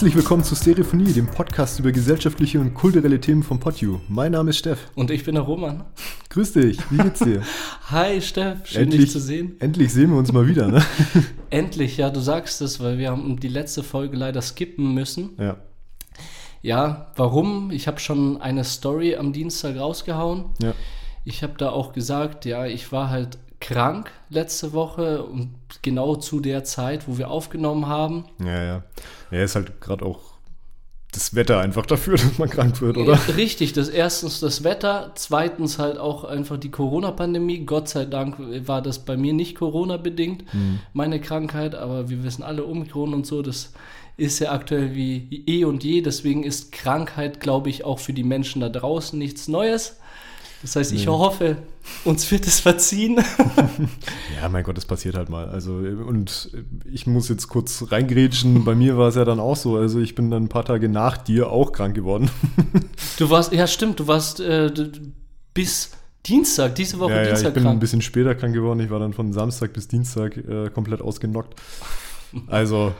Herzlich willkommen zu Stereophonie, dem Podcast über gesellschaftliche und kulturelle Themen von PodU. Mein Name ist Steff. Und ich bin der Roman. Grüß dich, wie geht's dir? Hi Steff, schön endlich, dich zu sehen. Endlich sehen wir uns mal wieder, ne? endlich, ja, du sagst es, weil wir haben die letzte Folge leider skippen müssen. Ja. Ja, warum? Ich habe schon eine Story am Dienstag rausgehauen. Ja. Ich habe da auch gesagt, ja, ich war halt krank letzte Woche und genau zu der Zeit, wo wir aufgenommen haben. Ja, ja. Er ist halt gerade auch das Wetter einfach dafür, dass man krank wird, oder? Richtig, das erstens das Wetter, zweitens halt auch einfach die Corona-Pandemie. Gott sei Dank war das bei mir nicht Corona-bedingt, mhm. meine Krankheit, aber wir wissen alle Omikron und so, das ist ja aktuell wie eh und je. Deswegen ist Krankheit, glaube ich, auch für die Menschen da draußen nichts Neues. Das heißt, ich nee. hoffe, uns wird es verziehen. ja, mein Gott, das passiert halt mal. Also, und ich muss jetzt kurz reingrätschen. Bei mir war es ja dann auch so. Also, ich bin dann ein paar Tage nach dir auch krank geworden. du warst, ja, stimmt, du warst äh, bis Dienstag, diese Woche ja, Dienstag ja, ich bin krank. ein bisschen später krank geworden. Ich war dann von Samstag bis Dienstag äh, komplett ausgenockt. Also,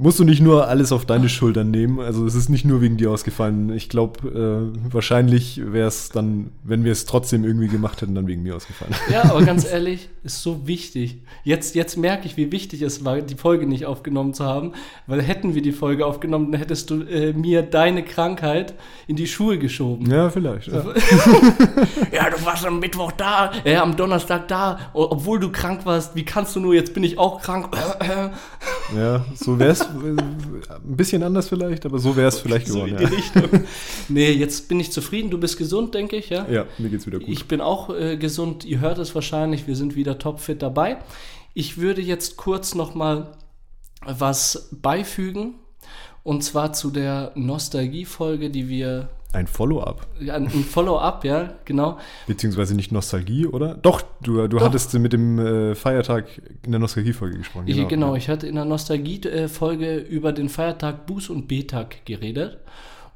musst du nicht nur alles auf deine Schultern nehmen. Also es ist nicht nur wegen dir ausgefallen. Ich glaube, äh, wahrscheinlich wäre es dann, wenn wir es trotzdem irgendwie gemacht hätten, dann wegen mir ausgefallen. Ja, aber ganz ehrlich, ist so wichtig. Jetzt, jetzt merke ich, wie wichtig es war, die Folge nicht aufgenommen zu haben, weil hätten wir die Folge aufgenommen, dann hättest du äh, mir deine Krankheit in die Schuhe geschoben. Ja, vielleicht. Ja. ja, du warst am Mittwoch da, äh, am Donnerstag da, obwohl du krank warst. Wie kannst du nur, jetzt bin ich auch krank. ja, so wär's ein bisschen anders vielleicht, aber so wäre es vielleicht so geworden. Ja. nee, jetzt bin ich zufrieden. Du bist gesund, denke ich, ja? Ja, mir geht's wieder gut. Ich bin auch äh, gesund. Ihr hört es wahrscheinlich. Wir sind wieder topfit dabei. Ich würde jetzt kurz noch mal was beifügen. Und zwar zu der Nostalgie-Folge, die wir ein Follow-up. Ja, ein Follow-up, ja, genau. Beziehungsweise nicht Nostalgie, oder? Doch, du, du Doch. hattest mit dem äh, Feiertag in der Nostalgie-Folge gesprochen. Genau, ich, genau, ich hatte in der Nostalgie-Folge über den Feiertag Buß- und B-Tag geredet.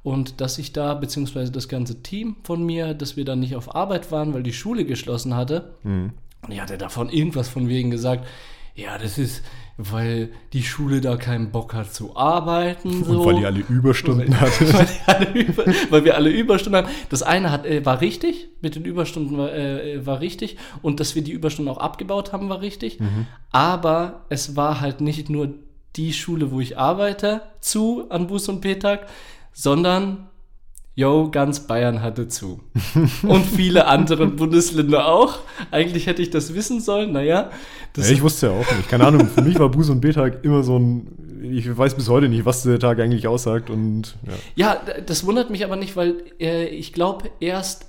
Und dass ich da, beziehungsweise das ganze Team von mir, dass wir da nicht auf Arbeit waren, weil die Schule geschlossen hatte. Mhm. Und ich hatte davon irgendwas von wegen gesagt, ja, das ist, weil die Schule da keinen Bock hat zu arbeiten. So. Und weil die alle Überstunden hatte. Weil, weil, wir alle Überstunden hatten. Das eine hat, äh, war richtig, mit den Überstunden war, äh, war, richtig. Und dass wir die Überstunden auch abgebaut haben, war richtig. Mhm. Aber es war halt nicht nur die Schule, wo ich arbeite, zu an Buß- und Petag, sondern yo, ganz Bayern hatte zu. Und viele andere Bundesländer auch. Eigentlich hätte ich das wissen sollen, naja. Ja, ich wusste ja auch nicht. Keine Ahnung, für mich war Buß- und B-Tag immer so ein, ich weiß bis heute nicht, was der Tag eigentlich aussagt. Und, ja. ja das wundert mich aber nicht, weil äh, ich glaube, erst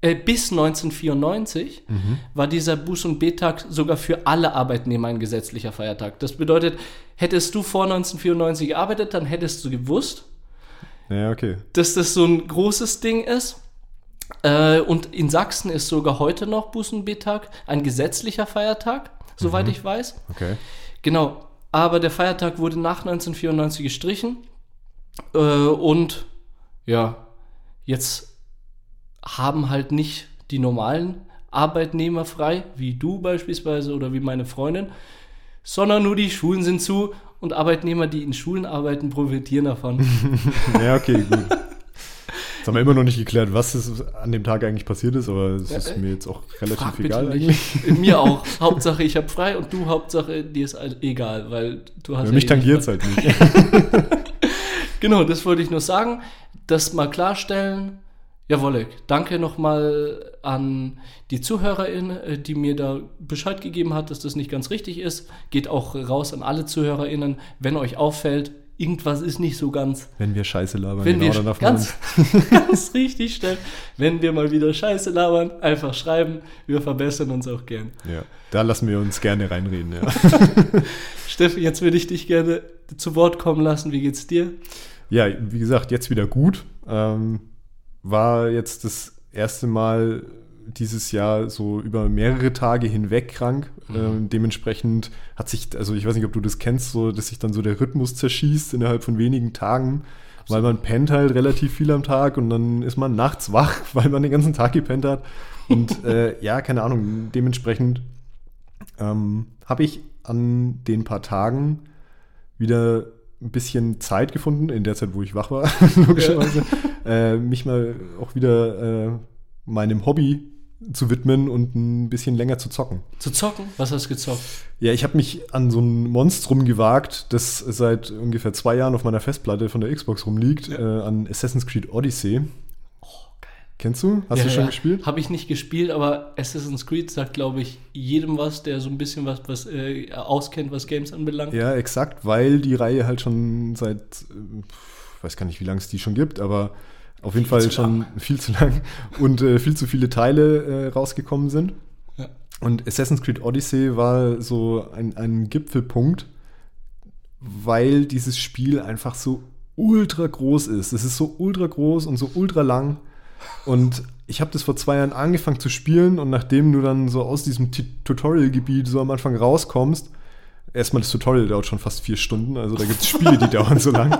äh, bis 1994 mhm. war dieser Buß- und B-Tag sogar für alle Arbeitnehmer ein gesetzlicher Feiertag. Das bedeutet, hättest du vor 1994 gearbeitet, dann hättest du gewusst, ja, okay. Dass das so ein großes Ding ist. Äh, und in Sachsen ist sogar heute noch Bußenbetag ein gesetzlicher Feiertag, soweit mhm. ich weiß. Okay. Genau. Aber der Feiertag wurde nach 1994 gestrichen. Äh, und ja, jetzt haben halt nicht die normalen Arbeitnehmer frei, wie du beispielsweise oder wie meine Freundin, sondern nur die Schulen sind zu und Arbeitnehmer, die in Schulen arbeiten, profitieren davon. ja, okay, gut. Jetzt haben wir immer noch nicht geklärt, was ist an dem Tag eigentlich passiert ist, aber es ist mir jetzt auch relativ egal eigentlich. Mir auch. Hauptsache, ich habe frei und du, Hauptsache, dir ist egal, weil du hast. Ja, ja mich eh tangiert es halt nicht. genau, das wollte ich nur sagen. Das mal klarstellen. Ja, Wolleck, danke nochmal an die ZuhörerInnen, äh, die mir da Bescheid gegeben hat, dass das nicht ganz richtig ist. Geht auch raus an alle ZuhörerInnen, wenn euch auffällt, irgendwas ist nicht so ganz. Wenn wir Scheiße labern, wenn genau, wir ganz, ganz richtig stellen. Wenn wir mal wieder Scheiße labern, einfach schreiben. Wir verbessern uns auch gern. Ja, da lassen wir uns gerne reinreden, ja. Steffi, jetzt würde ich dich gerne zu Wort kommen lassen. Wie geht's dir? Ja, wie gesagt, jetzt wieder gut. Ähm, war jetzt das erste Mal dieses Jahr so über mehrere Tage hinweg krank. Mhm. Ähm, dementsprechend hat sich, also ich weiß nicht, ob du das kennst, so dass sich dann so der Rhythmus zerschießt innerhalb von wenigen Tagen, Absolut. weil man pennt halt relativ viel am Tag und dann ist man nachts wach, weil man den ganzen Tag gepennt hat. Und äh, ja, keine Ahnung, dementsprechend ähm, habe ich an den paar Tagen wieder ein bisschen Zeit gefunden, in der Zeit, wo ich wach war, logischerweise, ja. äh, mich mal auch wieder äh, meinem Hobby zu widmen und ein bisschen länger zu zocken. Zu zocken? Was hast du gezockt? Ja, ich habe mich an so ein Monstrum gewagt, das seit ungefähr zwei Jahren auf meiner Festplatte von der Xbox rumliegt, ja. äh, an Assassin's Creed Odyssey. Kennst du? Hast ja, du schon ja. gespielt? Habe ich nicht gespielt, aber Assassin's Creed sagt, glaube ich, jedem was, der so ein bisschen was, was äh, auskennt, was Games anbelangt. Ja, exakt, weil die Reihe halt schon seit, äh, weiß gar nicht, wie lange es die schon gibt, aber auf jeden viel Fall schon lang. viel zu lang und äh, viel zu viele Teile äh, rausgekommen sind. Ja. Und Assassin's Creed Odyssey war so ein, ein Gipfelpunkt, weil dieses Spiel einfach so ultra groß ist. Es ist so ultra groß und so ultra lang. Und ich habe das vor zwei Jahren angefangen zu spielen und nachdem du dann so aus diesem Tutorial-Gebiet so am Anfang rauskommst, erstmal das Tutorial dauert schon fast vier Stunden, also da gibt es Spiele, die dauern so lang.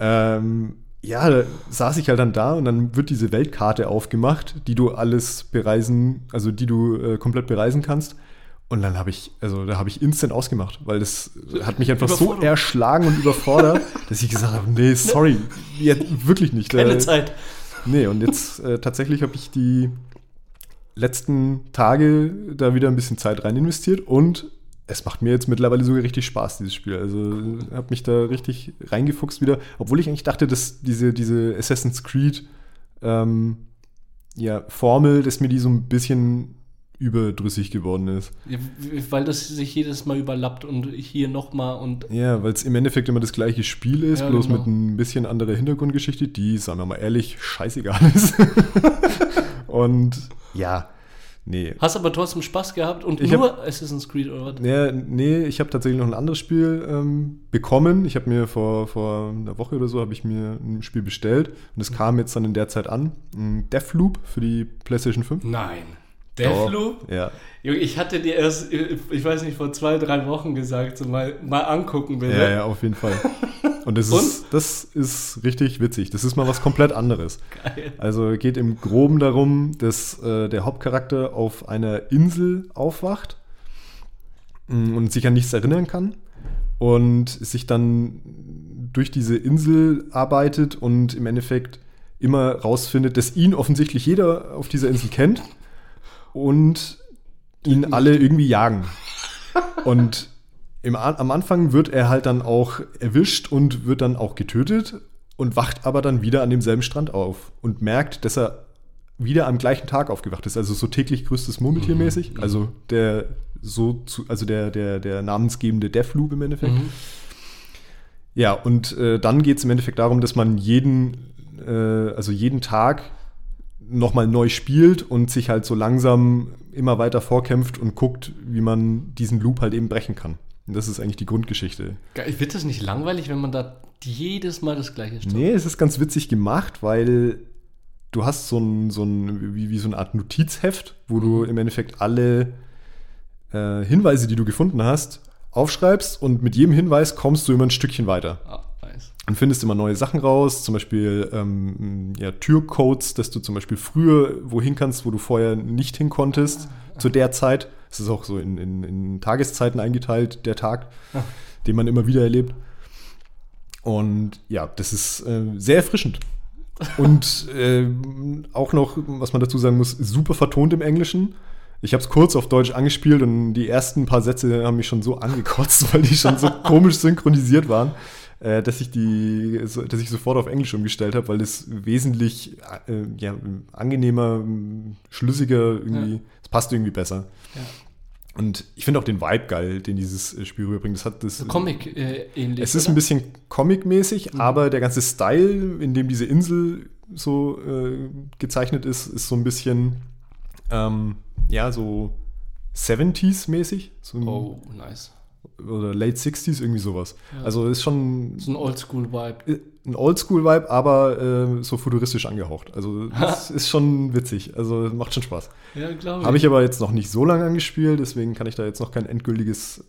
Ähm, ja, da saß ich halt dann da und dann wird diese Weltkarte aufgemacht, die du alles bereisen, also die du äh, komplett bereisen kannst. Und dann habe ich, also da habe ich instant ausgemacht, weil das hat mich einfach so erschlagen und überfordert, dass ich gesagt habe, nee, sorry, ja, wirklich nicht. Keine äh, Zeit. Nee, und jetzt äh, tatsächlich habe ich die letzten Tage da wieder ein bisschen Zeit rein investiert und es macht mir jetzt mittlerweile sogar richtig Spaß, dieses Spiel. Also habe mich da richtig reingefuchst wieder, obwohl ich eigentlich dachte, dass diese, diese Assassin's Creed ähm, ja, Formel, dass mir die so ein bisschen überdrüssig geworden ist. Ja, weil das sich jedes Mal überlappt und hier nochmal und. Ja, weil es im Endeffekt immer das gleiche Spiel ist, ja, bloß genau. mit ein bisschen anderer Hintergrundgeschichte, die, sagen wir mal ehrlich, scheißegal ist. und ja, Nee. Hast aber trotzdem Spaß gehabt und ich nur hab, Assassin's Creed oder was? Ja, nee, ich habe tatsächlich noch ein anderes Spiel ähm, bekommen. Ich habe mir vor, vor einer Woche oder so habe ich mir ein Spiel bestellt und es mhm. kam jetzt dann in der Zeit an. Deathloop für die PlayStation 5. Nein. Deathloop? Ja. Junge, ich hatte dir erst, ich weiß nicht, vor zwei, drei Wochen gesagt, so mal, mal angucken bitte. Ja, ja, auf jeden Fall. Und das, Und? Ist, das ist richtig witzig. Das ist mal was komplett anderes. Geil. Also geht im Groben darum, dass äh, der Hauptcharakter auf einer Insel aufwacht mm, und sich an nichts erinnern kann und sich dann durch diese Insel arbeitet und im Endeffekt immer rausfindet, dass ihn offensichtlich jeder auf dieser Insel kennt und ihn alle irgendwie jagen. Und im, am Anfang wird er halt dann auch erwischt und wird dann auch getötet und wacht aber dann wieder an demselben Strand auf und merkt, dass er wieder am gleichen Tag aufgewacht ist. Also so täglich größtes Murmeltier mäßig. Mhm. Also der so zu, also der, der, der namensgebende Deathloop im Endeffekt. Mhm. Ja, und äh, dann geht es im Endeffekt darum, dass man jeden, äh, also jeden Tag nochmal neu spielt und sich halt so langsam immer weiter vorkämpft und guckt, wie man diesen Loop halt eben brechen kann. Und das ist eigentlich die Grundgeschichte. Wird das nicht langweilig, wenn man da jedes Mal das gleiche stoppt? Nee, es ist ganz witzig gemacht, weil du hast so ein, so ein wie, wie so eine Art Notizheft, wo du mhm. im Endeffekt alle äh, Hinweise, die du gefunden hast, aufschreibst und mit jedem Hinweis kommst du immer ein Stückchen weiter. Und findest immer neue Sachen raus, zum Beispiel ähm, ja, Türcodes, dass du zum Beispiel früher wohin kannst, wo du vorher nicht hin konntest, ah, zu der Zeit. Es ist auch so in, in, in, Tageszeiten eingeteilt, der Tag, ah. den man immer wieder erlebt. Und ja, das ist äh, sehr erfrischend. Und äh, auch noch, was man dazu sagen muss, super vertont im Englischen. Ich habe es kurz auf Deutsch angespielt und die ersten paar Sätze haben mich schon so angekotzt, weil die schon so komisch synchronisiert waren, äh, dass ich die, dass ich sofort auf Englisch umgestellt habe, weil es wesentlich äh, ja, angenehmer, schlüssiger irgendwie, es passt irgendwie besser. Ja. Und ich finde auch den Vibe geil, den dieses äh, Spiel rüberbringt. Das hat das. So Comic äh, ähnlich. Es ist oder? ein bisschen Comic-mäßig, mhm. aber der ganze Style, in dem diese Insel so äh, gezeichnet ist, ist so ein bisschen ähm, ja, so 70s-mäßig. So oh, nice. Oder Late 60s, irgendwie sowas. Ja. Also ist schon. So ein Oldschool-Vibe. Äh, ein Oldschool-Vibe, aber äh, so futuristisch angehaucht. Also das ist schon witzig. Also macht schon Spaß. Ja, glaube ich. Habe ich aber jetzt noch nicht so lange angespielt, deswegen kann ich da jetzt noch kein endgültiges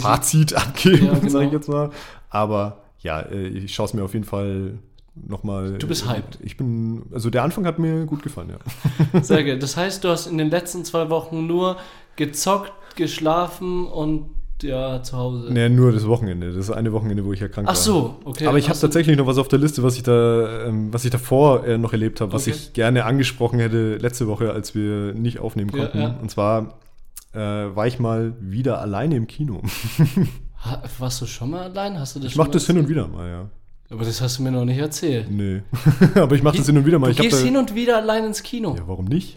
Fazit abgeben, ja, genau. sage ich jetzt mal. Aber ja, äh, ich schaue es mir auf jeden Fall nochmal. Du bist hyped. Ich bin, also der Anfang hat mir gut gefallen, ja. Sehr gut. Das heißt, du hast in den letzten zwei Wochen nur gezockt, geschlafen und ja zu Hause. Nee, nur das Wochenende. Das eine Wochenende, wo ich ja krank Ach war. so, okay. Aber ich habe tatsächlich noch was auf der Liste, was ich da, ähm, was ich davor äh, noch erlebt habe, was Okay. ich gerne angesprochen hätte letzte Woche, als wir nicht aufnehmen Ja, konnten. ja. Und zwar äh, war ich mal wieder alleine im Kino. Warst du schon mal allein? Hast du das Ich schon mache mal das hin und wieder mal, ja. Aber das hast du mir noch nicht erzählt. Nee. Aber ich mache das hin und wieder mal. Du Ich gehst da, hin und wieder allein ins Kino. ja, warum nicht?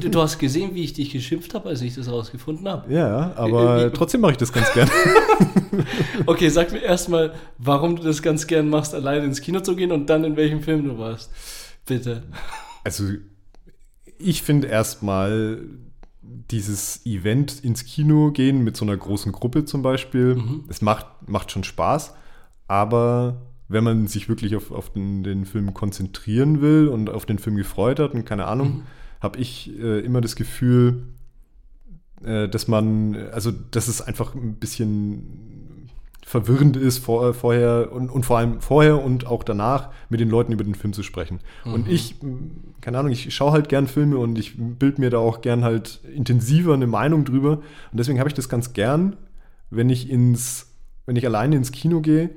Du, du hast gesehen, wie ich dich geschimpft habe, als ich das rausgefunden habe. ja, aber Wie- trotzdem mache ich das ganz gerne. Okay, sag mir erstmal, warum du das ganz gern machst, alleine ins Kino zu gehen und dann in welchem Film du warst. Bitte. Also, ich finde erstmal dieses Event ins Kino gehen mit so einer großen Gruppe zum Beispiel, Mhm. es macht, macht schon Spaß, aber wenn man sich wirklich auf, auf den, den Film konzentrieren will und auf den Film gefreut hat und keine Ahnung, Mhm. habe ich äh, immer das Gefühl, äh, dass man, also dass es einfach ein bisschen verwirrend ist, vor, vorher und, und vor allem vorher und auch danach mit den Leuten über den Film zu sprechen. Und ich, keine Ahnung, ich schaue halt gern Filme und ich bild mir da auch gern halt intensiver eine Meinung drüber. Und deswegen habe ich das ganz gern, wenn ich ins, wenn ich alleine ins Kino gehe,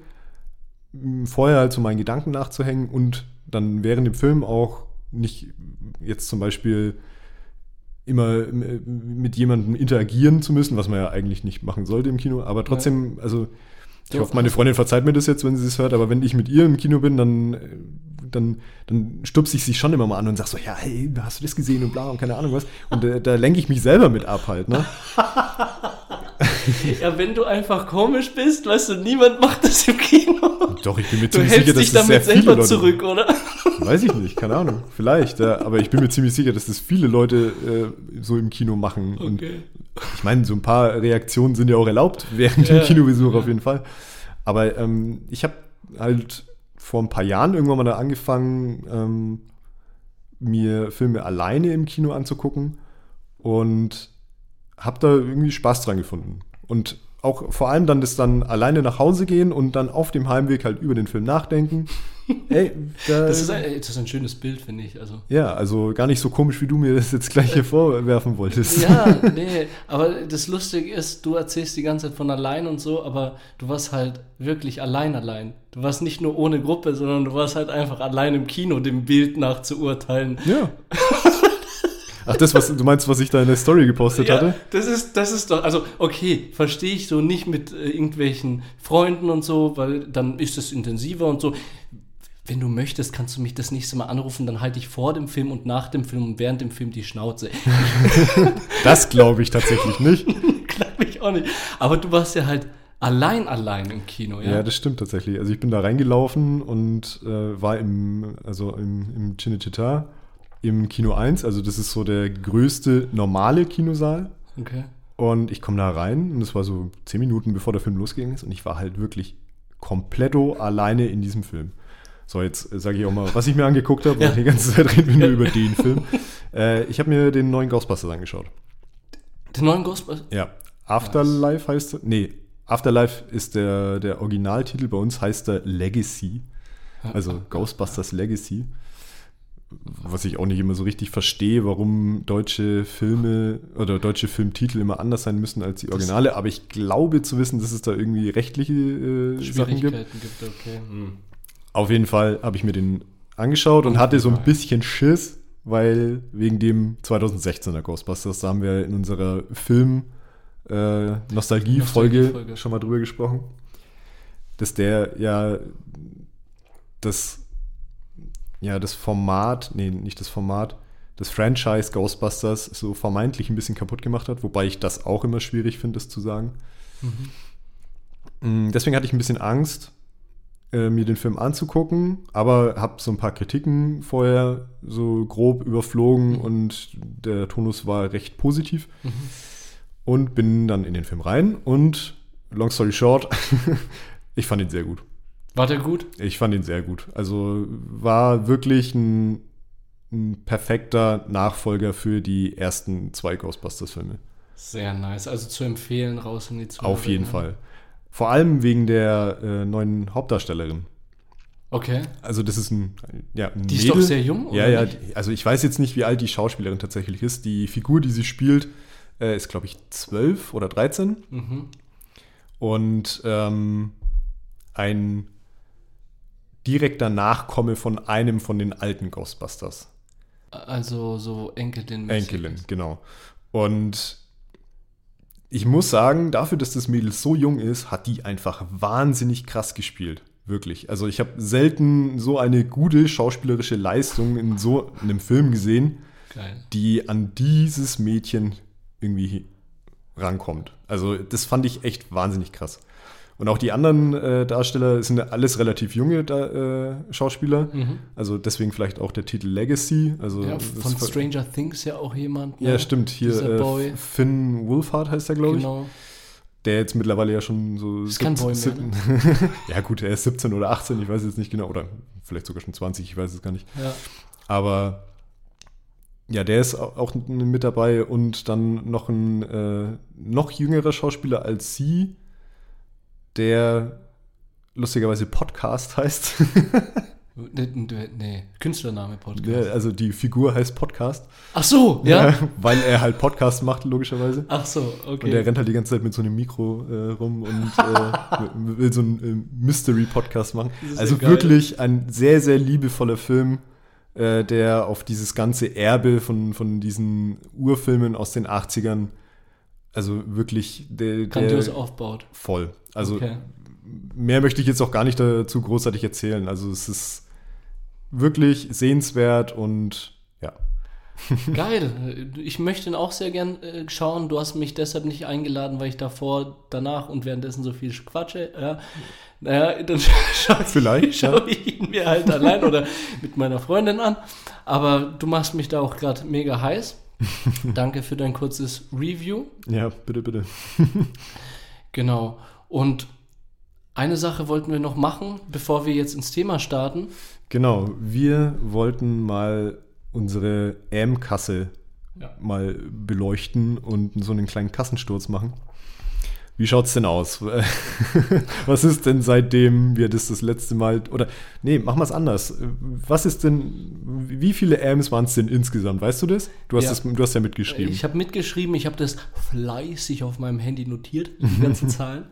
vorher halt so meinen Gedanken nachzuhängen und dann während dem Film auch nicht jetzt zum Beispiel immer m- mit jemandem interagieren zu müssen, was man ja eigentlich nicht machen sollte im Kino, aber trotzdem, also ich Ja, hoffe, meine Freundin verzeiht mir das jetzt, wenn sie es hört, aber wenn ich mit ihr im Kino bin, dann, äh, dann, dann stupse ich sie schon immer mal an und sag so, ja, hey, hast du das gesehen und bla und keine Ahnung was. Und äh, da lenke ich mich selber mit ab halt, ne? Ja, wenn du einfach komisch bist, weißt du, niemand macht das im Kino. Doch, ich bin mir ziemlich sicher, dass das sehr damit viele selber Leute zurück, oder? Weiß ich nicht, keine Ahnung. Vielleicht, ja, aber ich bin mir ziemlich sicher, dass das viele Leute äh, so im Kino machen. Und Okay. ich meine, so ein paar Reaktionen sind ja auch erlaubt während Ja, dem Kinobesuch ja. auf jeden Fall. Aber ähm, ich habe halt vor ein paar Jahren irgendwann mal da angefangen, ähm, mir Filme alleine im Kino anzugucken und habe da irgendwie Spaß dran gefunden. Und auch vor allem dann das dann alleine nach Hause gehen und dann auf dem Heimweg halt über den Film nachdenken. Ey, da, Das ist ein, das ist ein schönes Bild, finde ich. Also. ja, also gar nicht so komisch, wie du mir das jetzt gleich hier vorwerfen wolltest. Ja, nee, aber das Lustige ist, du erzählst die ganze Zeit von allein und so, aber du warst halt wirklich allein allein. Du warst nicht nur ohne Gruppe, sondern du warst halt einfach allein im Kino, dem Bild nach zu urteilen. Ja. Ach, das, was du meinst, was ich da in der Story gepostet Ja, hatte? das ist, das ist doch, also okay, verstehe ich so nicht mit äh, irgendwelchen Freunden und so, weil dann ist es intensiver und so. Wenn du möchtest, kannst du mich das nächste Mal anrufen, dann halte ich vor dem Film und nach dem Film und während dem Film die Schnauze. Das glaube ich tatsächlich nicht. Glaube ich auch nicht. Aber du warst ja halt allein allein im Kino, ja? Ja, das stimmt tatsächlich. Also ich bin da reingelaufen und äh, war im, also im, im Cinecittà im Kino 1, also das ist so der größte normale Kinosaal. okay. Und ich komme da rein und es war so zehn Minuten, bevor der Film losgegangen ist und ich war halt wirklich kompletto alleine in diesem Film. So, jetzt sage ich auch mal, was ich mir angeguckt habe, Ja. die ganze Zeit reden wir nur über den Film. Äh, ich habe mir den neuen Ghostbusters angeschaut. Den neuen Ghostbusters. Ja, Afterlife heißt er. Nee, Afterlife ist der, der Originaltitel. Bei uns heißt er Legacy. Also Ghostbusters Legacy. Was ich auch nicht immer so richtig verstehe, warum deutsche Filme oder deutsche Filmtitel immer anders sein müssen als die Originale. Aber ich glaube zu wissen, dass es da irgendwie rechtliche äh, Sachen gibt. Schwierigkeiten gibt, okay. Hm. Auf jeden Fall habe ich mir den angeschaut und hatte so ein bisschen Schiss, weil wegen dem 2016er Ghostbusters, da haben wir in unserer Film äh, schon mal drüber gesprochen, dass der ja das ja das Format, nee, nicht das Format, das Franchise Ghostbusters so vermeintlich ein bisschen kaputt gemacht hat, wobei ich das auch immer schwierig finde, das zu sagen. Mm, Deswegen hatte ich ein bisschen Angst, äh, mir den Film anzugucken, aber habe so ein paar Kritiken vorher so grob überflogen und der Tonus war recht positiv. Und bin dann in den Film rein und long story short, ich fand ihn sehr gut. War der gut? Ich fand ihn sehr gut. Also war wirklich ein, ein perfekter Nachfolger für die ersten zwei Ghostbusters-Filme. Sehr nice. Also zu empfehlen, raus in die Zuhörer. Auf jeden Fall. Vor allem wegen der äh, neuen Hauptdarstellerin. Okay. Also das ist ein, ja, ein Die ist doch sehr jung, Ja, oder ja. nicht? die- Also ich weiß jetzt nicht, wie alt die Schauspielerin tatsächlich ist. Die Figur, die sie spielt, äh, ist, glaube ich, 12 oder 13. Mhm. und ähm, ein direkter Nachkomme von einem von den alten Ghostbusters. Also so Enkelin. Enkelin, genau. Und ich muss sagen, dafür, dass das Mädel so jung ist, hat die einfach wahnsinnig krass gespielt. Wirklich. Also ich habe selten so eine gute schauspielerische Leistung in so einem Film gesehen, Geil. die an dieses Mädchen irgendwie rankommt. Also das fand ich echt wahnsinnig krass. Und auch die anderen äh, Darsteller sind ja alles relativ junge da, äh, Schauspieler. Mhm. Also deswegen vielleicht auch der Titel Legacy. Also Ja, das von Stranger Things ja auch jemand. Ja, ne? stimmt. Hier äh. Finn Wolfhard heißt er, glaube ich. Genau. Der jetzt mittlerweile ja schon so. Ist kein Boy mehr, ne? ja, gut, er ist 17 oder 18, ich weiß jetzt nicht genau. Oder vielleicht sogar schon 20, ich weiß es gar nicht. Ja. Aber ja, der ist au- auch mit dabei und dann noch ein äh, noch jüngerer Schauspieler als sie, der lustigerweise Podcast heißt. Nee. Künstlername Podcast. also die Figur heißt Podcast. Ach so, ja? weil er halt Podcast macht, logischerweise. Ach so, okay. Und der rennt halt die ganze Zeit mit so einem Mikro äh, rum und äh, will so einen äh, Mystery-Podcast machen. Also ja wirklich ein sehr, sehr liebevoller Film, äh, der auf dieses ganze Erbe von, von diesen Urfilmen aus den 80ern, also wirklich der, Grandios der aufbaut. voll. Also okay. mehr möchte ich jetzt auch gar nicht dazu großartig erzählen. Also es ist wirklich sehenswert und ja. Geil. Ich möchte ihn auch sehr gern äh, schauen. Du hast mich deshalb nicht eingeladen, weil ich davor, danach und währenddessen so viel quatsche. Ja. Naja, dann schaue ich, schau ich ihn mir halt allein oder mit meiner Freundin an. Aber du machst mich da auch gerade mega heiß. Danke für dein kurzes Review. Ja, bitte, bitte. Genau. Und eine Sache wollten wir noch machen, bevor wir jetzt ins Thema starten. Genau, wir wollten mal unsere AM-Kasse Ja. mal beleuchten und so einen kleinen Kassensturz machen. Wie schaut's denn aus? Was ist denn seitdem wir das das letzte Mal oder nee, machen wir es anders. Was ist denn wie viele AMs waren es denn insgesamt? Weißt du das? Du hast Ja. das du hast ja mitgeschrieben. Ich habe mitgeschrieben, ich habe das fleißig auf meinem Handy notiert, die ganzen Zahlen.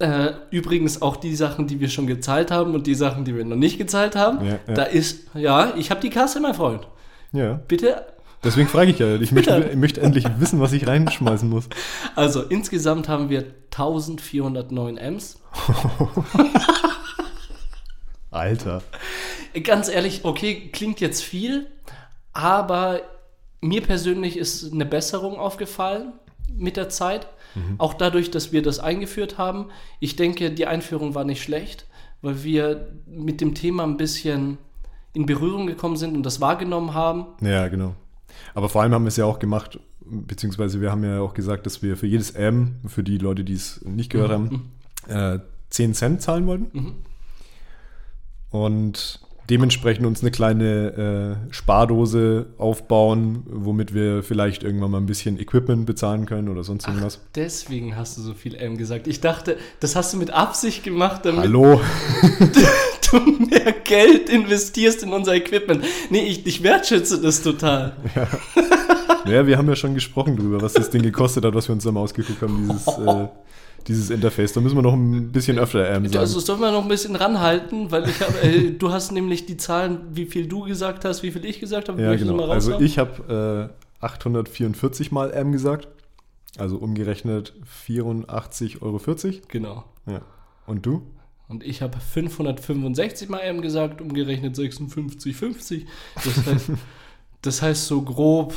Äh, übrigens auch die Sachen, die wir schon gezahlt haben und die Sachen, die wir noch nicht gezahlt haben. Ja, ja. Da ist, ja, ich habe die Kasse, mein Freund. ja, Bitte. Deswegen frage ich ja. Ich möchte, möchte endlich wissen, was ich reinschmeißen muss. Also insgesamt haben wir 1409 Ms. Alter. Ganz ehrlich, okay, klingt jetzt viel, aber mir persönlich ist eine Besserung aufgefallen mit der Zeit. Auch dadurch, dass wir das eingeführt haben. Ich denke, die Einführung war nicht schlecht, weil wir mit dem Thema ein bisschen in Berührung gekommen sind und das wahrgenommen haben. Ja, genau. Aber vor allem haben wir es ja auch gemacht, beziehungsweise wir haben ja auch gesagt, dass wir für jedes M, für die Leute, die es nicht gehört haben, äh, 10 Cent zahlen wollten. Und dementsprechend uns eine kleine äh, Spardose aufbauen, womit wir vielleicht irgendwann mal ein bisschen Equipment bezahlen können oder sonst irgendwas. Deswegen hast du so viel M gesagt. Ich dachte, das hast du mit Absicht gemacht, damit Hallo? du mehr Geld investierst in unser Equipment. Nee, ich, ich wertschätze das total. Ja, wir haben ja schon gesprochen drüber, was das Ding gekostet hat, was wir uns da mal ausgeguckt haben, dieses, äh, dieses Interface. Da müssen wir noch ein bisschen öfter ähm, sagen. Also sollen wir noch ein bisschen ranhalten, weil ich habe, äh, du hast nämlich die Zahlen, wie viel du gesagt hast, wie viel ich gesagt habe. Ja, genau. mal Also ich habe äh, 844 mal M gesagt. Also umgerechnet 84,40 Euro. Genau. Ja. Und du? Und ich habe 565 mal M gesagt, umgerechnet 56,50. Das heißt, das heißt so grob,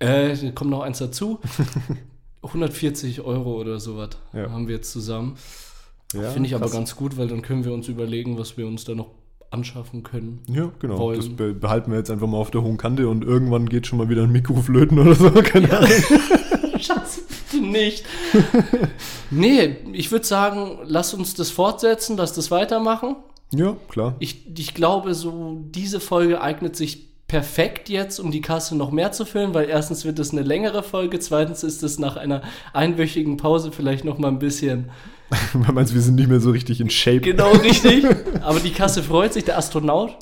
äh, äh, kommt noch eins dazu, 140 Euro oder sowas Ja. haben wir jetzt zusammen. Ja, Finde ich aber krass. ganz gut, weil dann können wir uns überlegen, was wir uns da noch anschaffen können. Ja, genau. wollen. Das be behalten wir jetzt einfach mal auf der hohen Kante und irgendwann geht schon mal wieder ein Mikroflöten oder so. Keine Ahnung. Schatz, nicht. nee, ich würde sagen, lass uns das fortsetzen, lass das weitermachen. Ja, klar. Ich, ich glaube, so diese Folge eignet sich perfekt jetzt, um die Kasse noch mehr zu füllen, weil erstens wird es eine längere Folge, zweitens ist es nach einer einwöchigen Pause vielleicht noch mal ein bisschen meinst, wir sind nicht mehr so richtig in Shape. genau richtig. Aber die Kasse freut sich, der Astronaut.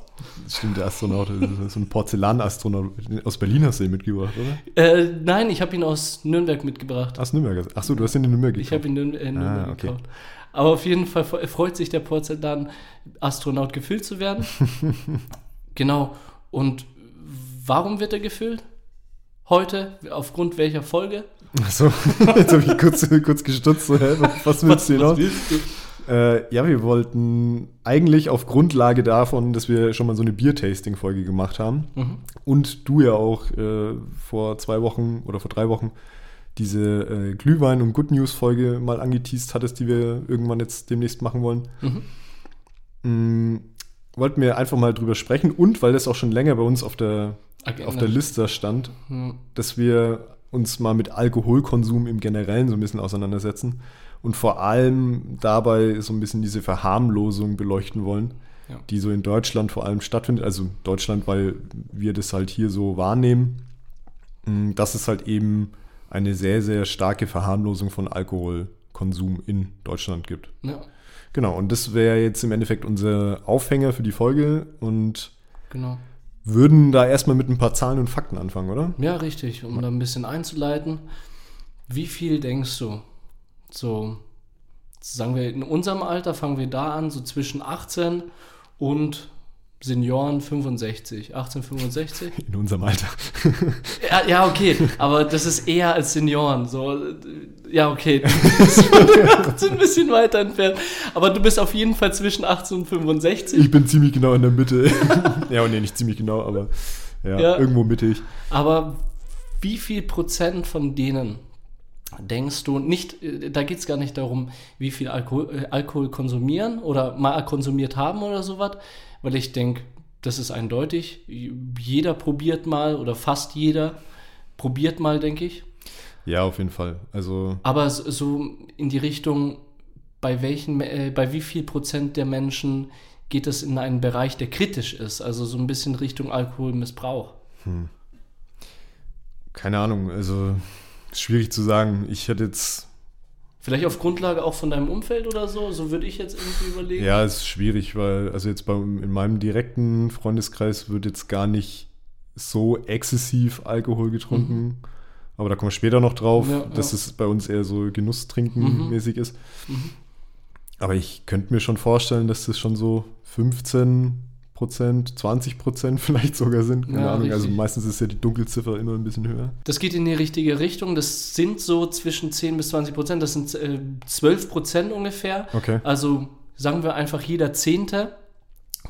Stimmt, der Astronaut, so ein Porzellanastronaut. Aus Berlin hast du ihn mitgebracht, oder? Äh, nein, ich habe ihn aus Nürnberg mitgebracht. Aus Nürnberg. Achso, du hast ihn in Nürnberg gekauft. Ich habe ihn in äh, Nürnberg ah, okay. gekauft. Aber auf jeden Fall freut sich der Porzellan-Astronaut gefüllt zu werden. genau. Und warum wird er gefüllt? Heute? Aufgrund welcher Folge? Achso, jetzt habe ich kurz, kurz gestutzt. So, hä? Was willst du hinaus? Äh, ja, wir wollten eigentlich auf Grundlage davon, dass wir schon mal so eine Bier-Tasting-Folge gemacht haben mhm. und du ja auch äh, vor zwei Wochen oder vor drei Wochen diese äh, Glühwein- und Good News-Folge mal angeteased hattest, die wir irgendwann jetzt demnächst machen wollen. Mhm. Mhm, wollten wir einfach mal drüber sprechen und weil das auch schon länger bei uns auf der, auf der Liste stand, mhm. dass wir uns mal mit Alkoholkonsum im Generellen so ein bisschen auseinandersetzen und vor allem dabei so ein bisschen diese Verharmlosung beleuchten wollen, ja. die so in Deutschland vor allem stattfindet. Also Deutschland, weil wir das halt hier so wahrnehmen, mm, dass es halt eben eine sehr, sehr starke Verharmlosung von Alkoholkonsum in Deutschland gibt. Ja. Genau, und das wäre jetzt im Endeffekt unser Aufhänger für die Folge und genau. würden da erstmal mit ein paar Zahlen und Fakten anfangen, oder? Ja, richtig, um da ein bisschen einzuleiten. Wie viel denkst du, so, sagen wir, in unserem Alter fangen wir da an, so zwischen 18 und Senioren 65, 1865. In unserem Alter. ja, ja, okay, aber das ist eher als Senioren. So, ja, okay. Ein bisschen weiter entfernt. Aber du bist auf jeden Fall zwischen 18 und 65. Ich bin ziemlich genau in der Mitte. ja, nee, nicht ziemlich genau, aber ja, ja, irgendwo mittig. Aber wie viel Prozent von denen denkst du, nicht, äh, da geht es gar nicht darum, wie viel Alkohol, äh, Alkohol konsumieren oder mal konsumiert haben oder sowas, weil ich denke, das ist eindeutig. Jeder probiert mal oder fast jeder probiert mal, denke ich. Ja, auf jeden Fall. Also Aber so in die Richtung, bei welchen, äh, bei wie viel Prozent der Menschen geht es in einen Bereich, der kritisch ist, also so ein bisschen Richtung Alkoholmissbrauch? Hm. Keine Ahnung, also Schwierig zu sagen. Ich hätte jetzt. Vielleicht auf Grundlage auch von deinem Umfeld oder so? So würde ich jetzt irgendwie überlegen. Ja, es ist schwierig, weil, also jetzt bei, in meinem direkten Freundeskreis wird jetzt gar nicht so exzessiv Alkohol getrunken. Mhm. Aber da kommen wir später noch drauf, ja, dass ja. es bei uns eher so Genusstrinken mhm. ist. Mhm. Aber ich könnte mir schon vorstellen, dass das schon so 15, Prozent, 20 Prozent vielleicht sogar sind. Keine ja, Ahnung. Also richtig. Also meistens ist ja die Dunkelziffer immer ein bisschen höher. Das geht in die richtige Richtung. Das sind so zwischen 10 bis 20 Prozent. Das sind äh, 12 Prozent ungefähr. Okay. Also sagen wir einfach jeder Zehnte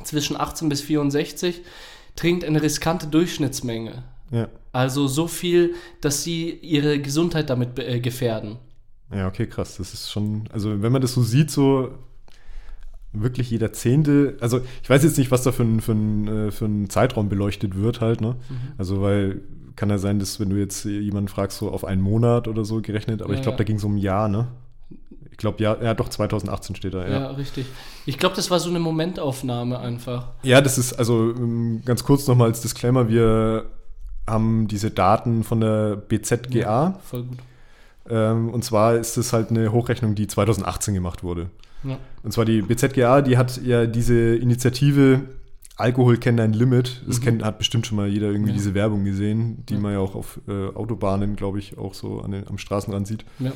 zwischen 18 bis 64 trinkt eine riskante Durchschnittsmenge. Ja. Also so viel, dass sie ihre Gesundheit damit äh, gefährden. Ja, okay, krass. Das ist schon, also wenn man das so sieht, so wirklich jeder Zehnte, also ich weiß jetzt nicht, was da für ein, für ein, äh, für ein Zeitraum beleuchtet wird halt, ne? Mhm. Also weil kann ja sein, dass wenn du jetzt jemanden fragst, so auf einen Monat oder so gerechnet, aber ja, ich glaube, ja. da ging es um ein Jahr, ne? Ich glaube, ja, ja, doch, 2018 steht da, ja. Ja, richtig. Ich glaube, das war so eine Momentaufnahme einfach. Ja, das ist, also ähm, ganz kurz nochmal als Disclaimer, wir haben diese Daten von der BZGA. Ja, voll gut. Ähm, und zwar ist es halt eine Hochrechnung, die 2018 gemacht wurde. Ja. Und zwar die BZGA, die hat ja diese Initiative Alkohol kennt ein Limit. Das mhm. kennt, hat bestimmt schon mal jeder irgendwie ja. diese Werbung gesehen, die ja. man ja auch auf äh, Autobahnen, glaube ich, auch so den, am Straßenrand sieht. Ja.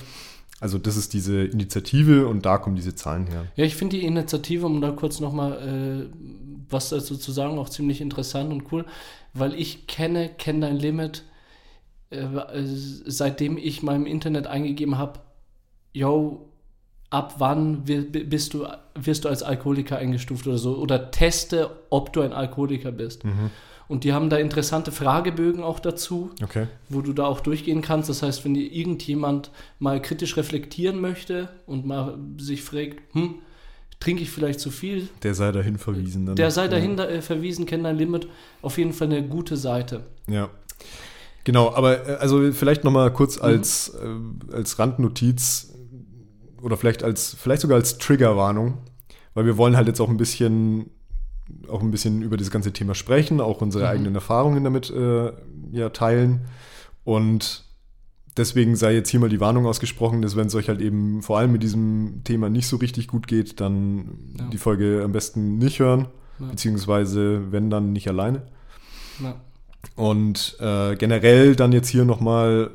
Also das ist diese Initiative und da kommen diese Zahlen her. Ja, ich finde die Initiative, um da kurz nochmal äh, was dazu zu sagen, auch ziemlich interessant und cool, weil ich kenne, kenne dein Limit, äh, seitdem ich mal im Internet eingegeben habe, yo, ab wann bist du, wirst du als Alkoholiker eingestuft oder so. Oder teste, ob du ein Alkoholiker bist. Mhm. Und die haben da interessante Fragebögen auch dazu, okay. wo du da auch durchgehen kannst. Das heißt, wenn dir irgendjemand mal kritisch reflektieren möchte und mal sich fragt, hm, trinke ich vielleicht zu viel? Der sei dahin verwiesen. Dann. Der sei dahin ja. Äh, verwiesen, kennt dein Limit. Auf jeden Fall eine gute Seite. Ja. Genau, aber äh, also vielleicht nochmal kurz als, mhm. äh, als Randnotiz oder vielleicht als, vielleicht sogar als Triggerwarnung, weil wir wollen halt jetzt auch ein bisschen, auch ein bisschen über das ganze Thema sprechen, auch unsere mhm. eigenen Erfahrungen damit äh, ja, teilen. Und deswegen sei jetzt hier mal die Warnung ausgesprochen, dass wenn es euch halt eben vor allem mit diesem Thema nicht so richtig gut geht, dann ja. die Folge am besten nicht hören. Ja. Beziehungsweise, wenn dann nicht alleine. Ja. Und äh, generell dann jetzt hier nochmal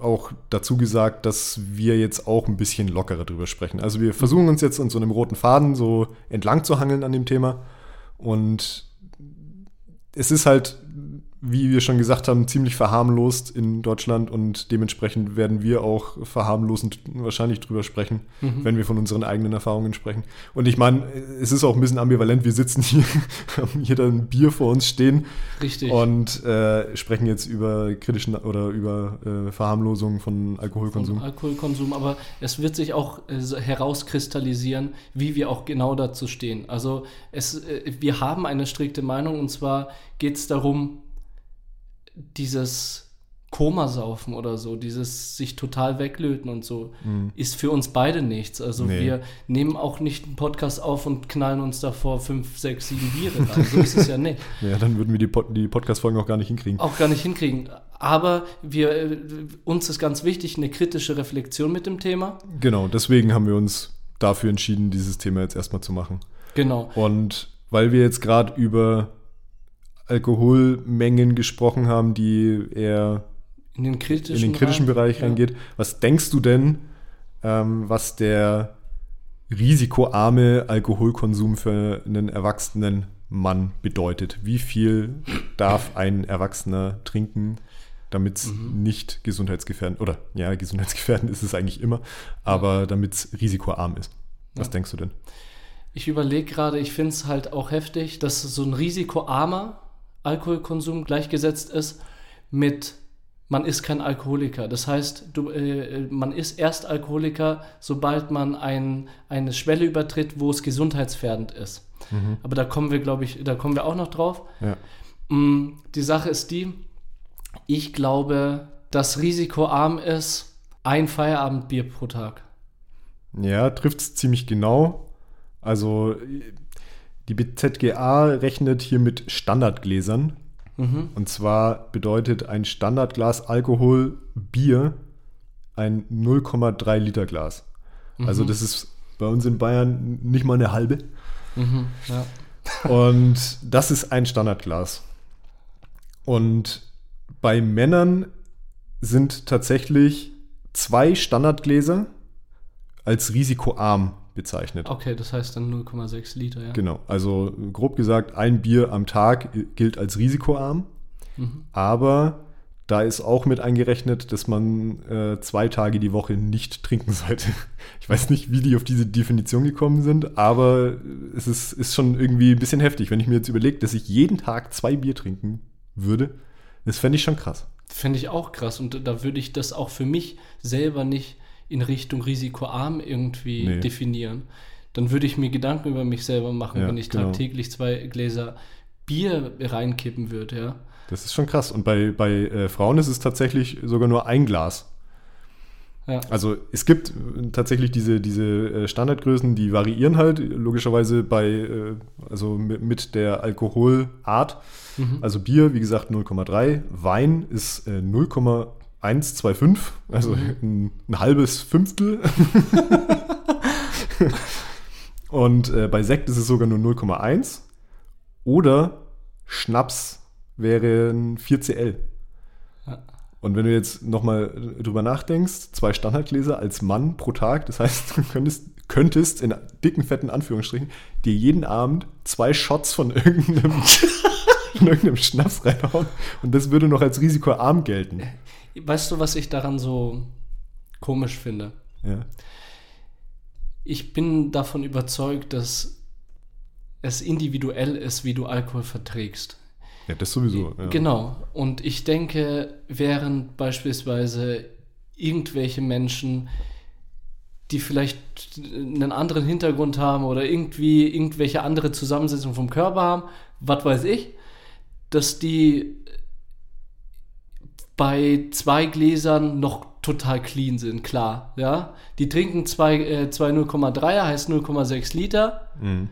auch dazu gesagt, dass wir jetzt auch ein bisschen lockerer drüber sprechen. Also wir versuchen uns jetzt an so einem roten Faden so entlang zu hangeln an dem Thema. Und es ist halt wie wir schon gesagt haben, ziemlich verharmlost in Deutschland und dementsprechend werden wir auch verharmlosend wahrscheinlich drüber sprechen, mhm. wenn wir von unseren eigenen Erfahrungen sprechen. Und ich meine, es ist auch ein bisschen ambivalent. Wir sitzen hier, haben hier dann ein Bier vor uns stehen. Richtig. Und äh, sprechen jetzt über kritischen oder über äh, Verharmlosung von Alkoholkonsum. Von Alkoholkonsum, aber es wird sich auch äh, herauskristallisieren, wie wir auch genau dazu stehen. Also es, äh, wir haben eine strikte Meinung und zwar geht es darum, dieses Komasaufen oder so, dieses sich total weglöten und so, mhm. ist für uns beide nichts. Also nee. wir nehmen auch nicht einen Podcast auf und knallen uns davor fünf, sechs, sieben Biere rein. So ist es ja nicht. Ja, dann würden wir die, Pod die Podcast-Folgen auch gar nicht hinkriegen. Auch gar nicht hinkriegen. Aber wir, äh, uns ist ganz wichtig, eine kritische Reflexion mit dem Thema. Genau, deswegen haben wir uns dafür entschieden, dieses Thema jetzt erstmal zu machen. Genau. Und weil wir jetzt gerade über Alkoholmengen gesprochen haben, die eher in den kritischen, in den kritischen Bereich, Bereich ja. reingeht. Was denkst du denn, ähm, was der risikoarme Alkoholkonsum für einen erwachsenen Mann bedeutet? Wie viel darf ein Erwachsener trinken, damit es mhm. nicht gesundheitsgefährdend oder ja, gesundheitsgefährdend ist es eigentlich immer, aber damit es risikoarm ist? Was ja. denkst du denn? Ich überlege gerade, ich finde es halt auch heftig, dass so ein risikoarmer Alkoholkonsum gleichgesetzt ist mit man ist kein Alkoholiker. Das heißt, du, äh, man ist erst Alkoholiker, sobald man ein, eine Schwelle übertritt, wo es gesundheitsfährdend ist. Mhm. Aber da kommen wir, glaube ich, da kommen wir auch noch drauf. Ja. Mm, die Sache ist die, ich glaube, dass risikoarm ist ein Feierabendbier pro Tag. Ja, trifft es ziemlich genau. Also die BZGA rechnet hier mit Standardgläsern. Mhm. Und zwar bedeutet ein Standardglas Alkohol Bier ein 0,3 Liter Glas. Mhm. Also das ist bei uns in Bayern nicht mal eine halbe. Mhm, ja. Und das ist ein Standardglas. Und bei Männern sind tatsächlich zwei Standardgläser als risikoarm bezeichnet. Okay, das heißt dann 0,6 Liter, ja. Genau, also grob gesagt, ein Bier am Tag gilt als risikoarm, mhm. aber da ist auch mit eingerechnet, dass man äh, zwei Tage die Woche nicht trinken sollte. Ich weiß nicht, wie die auf diese Definition gekommen sind, aber es ist, ist schon irgendwie ein bisschen heftig, wenn ich mir jetzt überlege, dass ich jeden Tag zwei Bier trinken würde. Das fände ich schon krass. Fände ich auch krass und da würde ich das auch für mich selber nicht in Richtung risikoarm irgendwie nee. definieren, dann würde ich mir Gedanken über mich selber machen, ja, wenn ich genau. tagtäglich zwei Gläser Bier reinkippen würde, ja. Das ist schon krass. Und bei, bei äh, Frauen ist es tatsächlich sogar nur ein Glas. Ja. Also es gibt tatsächlich diese, diese äh, Standardgrößen, die variieren halt, logischerweise bei, äh, also mit, mit der Alkoholart. Mhm. Also Bier, wie gesagt, 0,3, Wein ist äh, 0,5 1,25, also mhm. ein, ein, halbes Fünftel. Und äh, bei Sekt ist es sogar nur 0,1. Oder Schnaps wären 4cl. Ja. Und wenn du jetzt nochmal drüber nachdenkst, zwei Standardgläser als Mann pro Tag, das heißt, du könntest, könntest in dicken, fetten Anführungsstrichen dir jeden Abend zwei Shots von irgendeinem, von irgendeinem Schnaps reinhauen und das würde noch als risikoarm gelten. Weißt du, was ich daran so komisch finde? Ja. Ich bin davon überzeugt, dass es individuell ist, wie du Alkohol verträgst. Ja, das sowieso. Ja. Genau. Und ich denke, während beispielsweise irgendwelche Menschen, die vielleicht einen anderen Hintergrund haben oder irgendwie irgendwelche andere Zusammensetzung vom Körper haben, was weiß ich, dass die bei zwei Gläsern noch total clean sind, klar. Ja? Die trinken zwei, äh, zwei 0,3er, heißt 0,6 Liter mhm.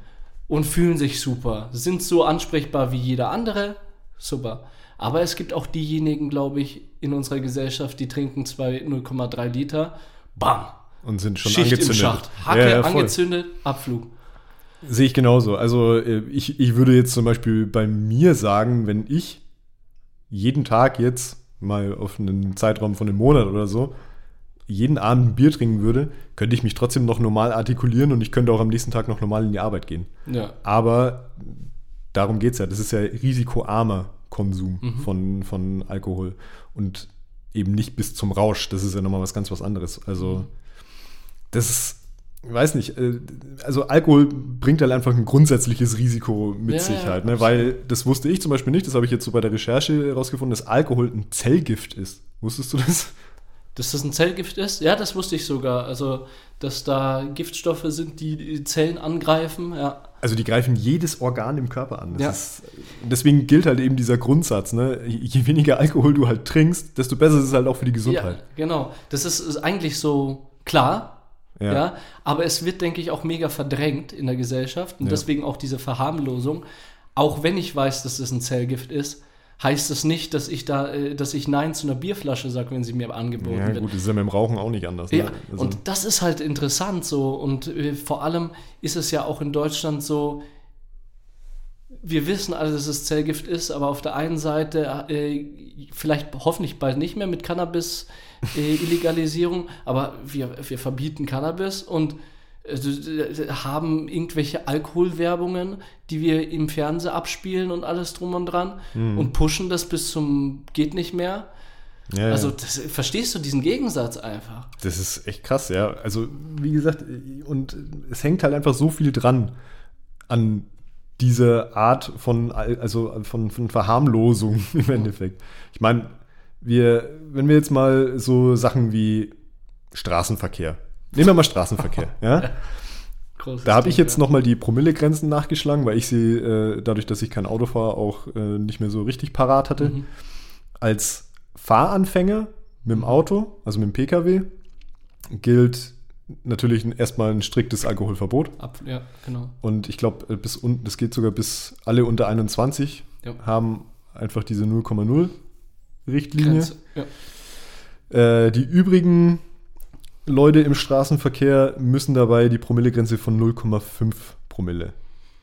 und fühlen sich super. Sind so ansprechbar wie jeder andere, super. Aber es gibt auch diejenigen, glaube ich, in unserer Gesellschaft, die trinken zwei 0,3 Liter, bam. Und sind schon Schicht angezündet. Im Schacht. Hacke ja, ja, angezündet, Abflug. Sehe ich genauso. Also äh, ich, ich würde jetzt zum Beispiel bei mir sagen, wenn ich jeden Tag jetzt mal auf einen Zeitraum von einem Monat oder so jeden Abend ein Bier trinken würde, könnte ich mich trotzdem noch normal artikulieren und ich könnte auch am nächsten Tag noch normal in die Arbeit gehen. Ja. Aber darum geht es ja. Das ist ja risikoarmer Konsum Mhm. von, von Alkohol und eben nicht bis zum Rausch. Das ist ja nochmal was ganz was anderes. Also, das ist, weiß nicht, äh, also Alkohol bringt halt einfach ein grundsätzliches Risiko mit Ja, sich ja, halt, ne? weil das wusste ich zum Beispiel nicht, das habe ich jetzt so bei der Recherche herausgefunden, dass Alkohol ein Zellgift ist. Wusstest du das? Dass das ein Zellgift ist? Ja, das wusste ich sogar. Also, dass da Giftstoffe sind, die die Zellen angreifen. Ja. Also die greifen jedes Organ im Körper an. Ja. ist, deswegen gilt halt eben dieser Grundsatz, ne? Je weniger Alkohol du halt trinkst, desto besser ist es halt auch für die ja, Gesundheit. genau. Das ist, ist eigentlich so klar. Ja. Ja. aber es wird, denke ich, auch mega verdrängt in der Gesellschaft und Ja. deswegen auch diese Verharmlosung. Auch wenn ich weiß, dass das ein Zellgift ist, heißt es nicht, dass ich da, äh, dass ich Nein zu einer Bierflasche sage, wenn sie mir angeboten Ja, wird. gut, das ist ja mit dem Rauchen auch nicht anders. Ne? Ja, Also, und das ist halt interessant so. Und äh, vor allem ist es ja auch in Deutschland so, wir wissen alle, dass es Zellgift ist, aber auf der einen Seite, äh, vielleicht hoffentlich bald nicht mehr mit Cannabis-Illegalisierung, aber wir, wir verbieten Cannabis und äh, haben irgendwelche Alkoholwerbungen, die wir im Fernsehen abspielen und alles drum und dran und pushen das bis zum geht nicht mehr. ja, Also das, verstehst du diesen Gegensatz einfach? das ist echt krass, ja. Also, wie gesagt, und es hängt halt einfach so viel dran an diese Art von, Al- also von, von Verharmlosung im Endeffekt. Ich meine, wir, wenn wir jetzt mal so Sachen wie Straßenverkehr, nehmen wir mal Straßenverkehr, ja. Großes Da habe ich jetzt ja. nochmal die Promillegrenzen nachgeschlagen, weil ich sie, äh, dadurch, dass ich kein Auto fahre, auch äh, nicht mehr so richtig parat hatte. Mhm. Als Fahranfänger mit dem Auto, also mit dem Pkw, gilt natürlich erstmal ein striktes Alkoholverbot. Ab, ja, genau. Und ich glaube, bis unten, das geht sogar bis alle unter 21 Ja. haben einfach diese 0,0 Richtlinie. Ja. Äh, die übrigen Leute im Straßenverkehr müssen dabei die Promillegrenze von 0,5 Promille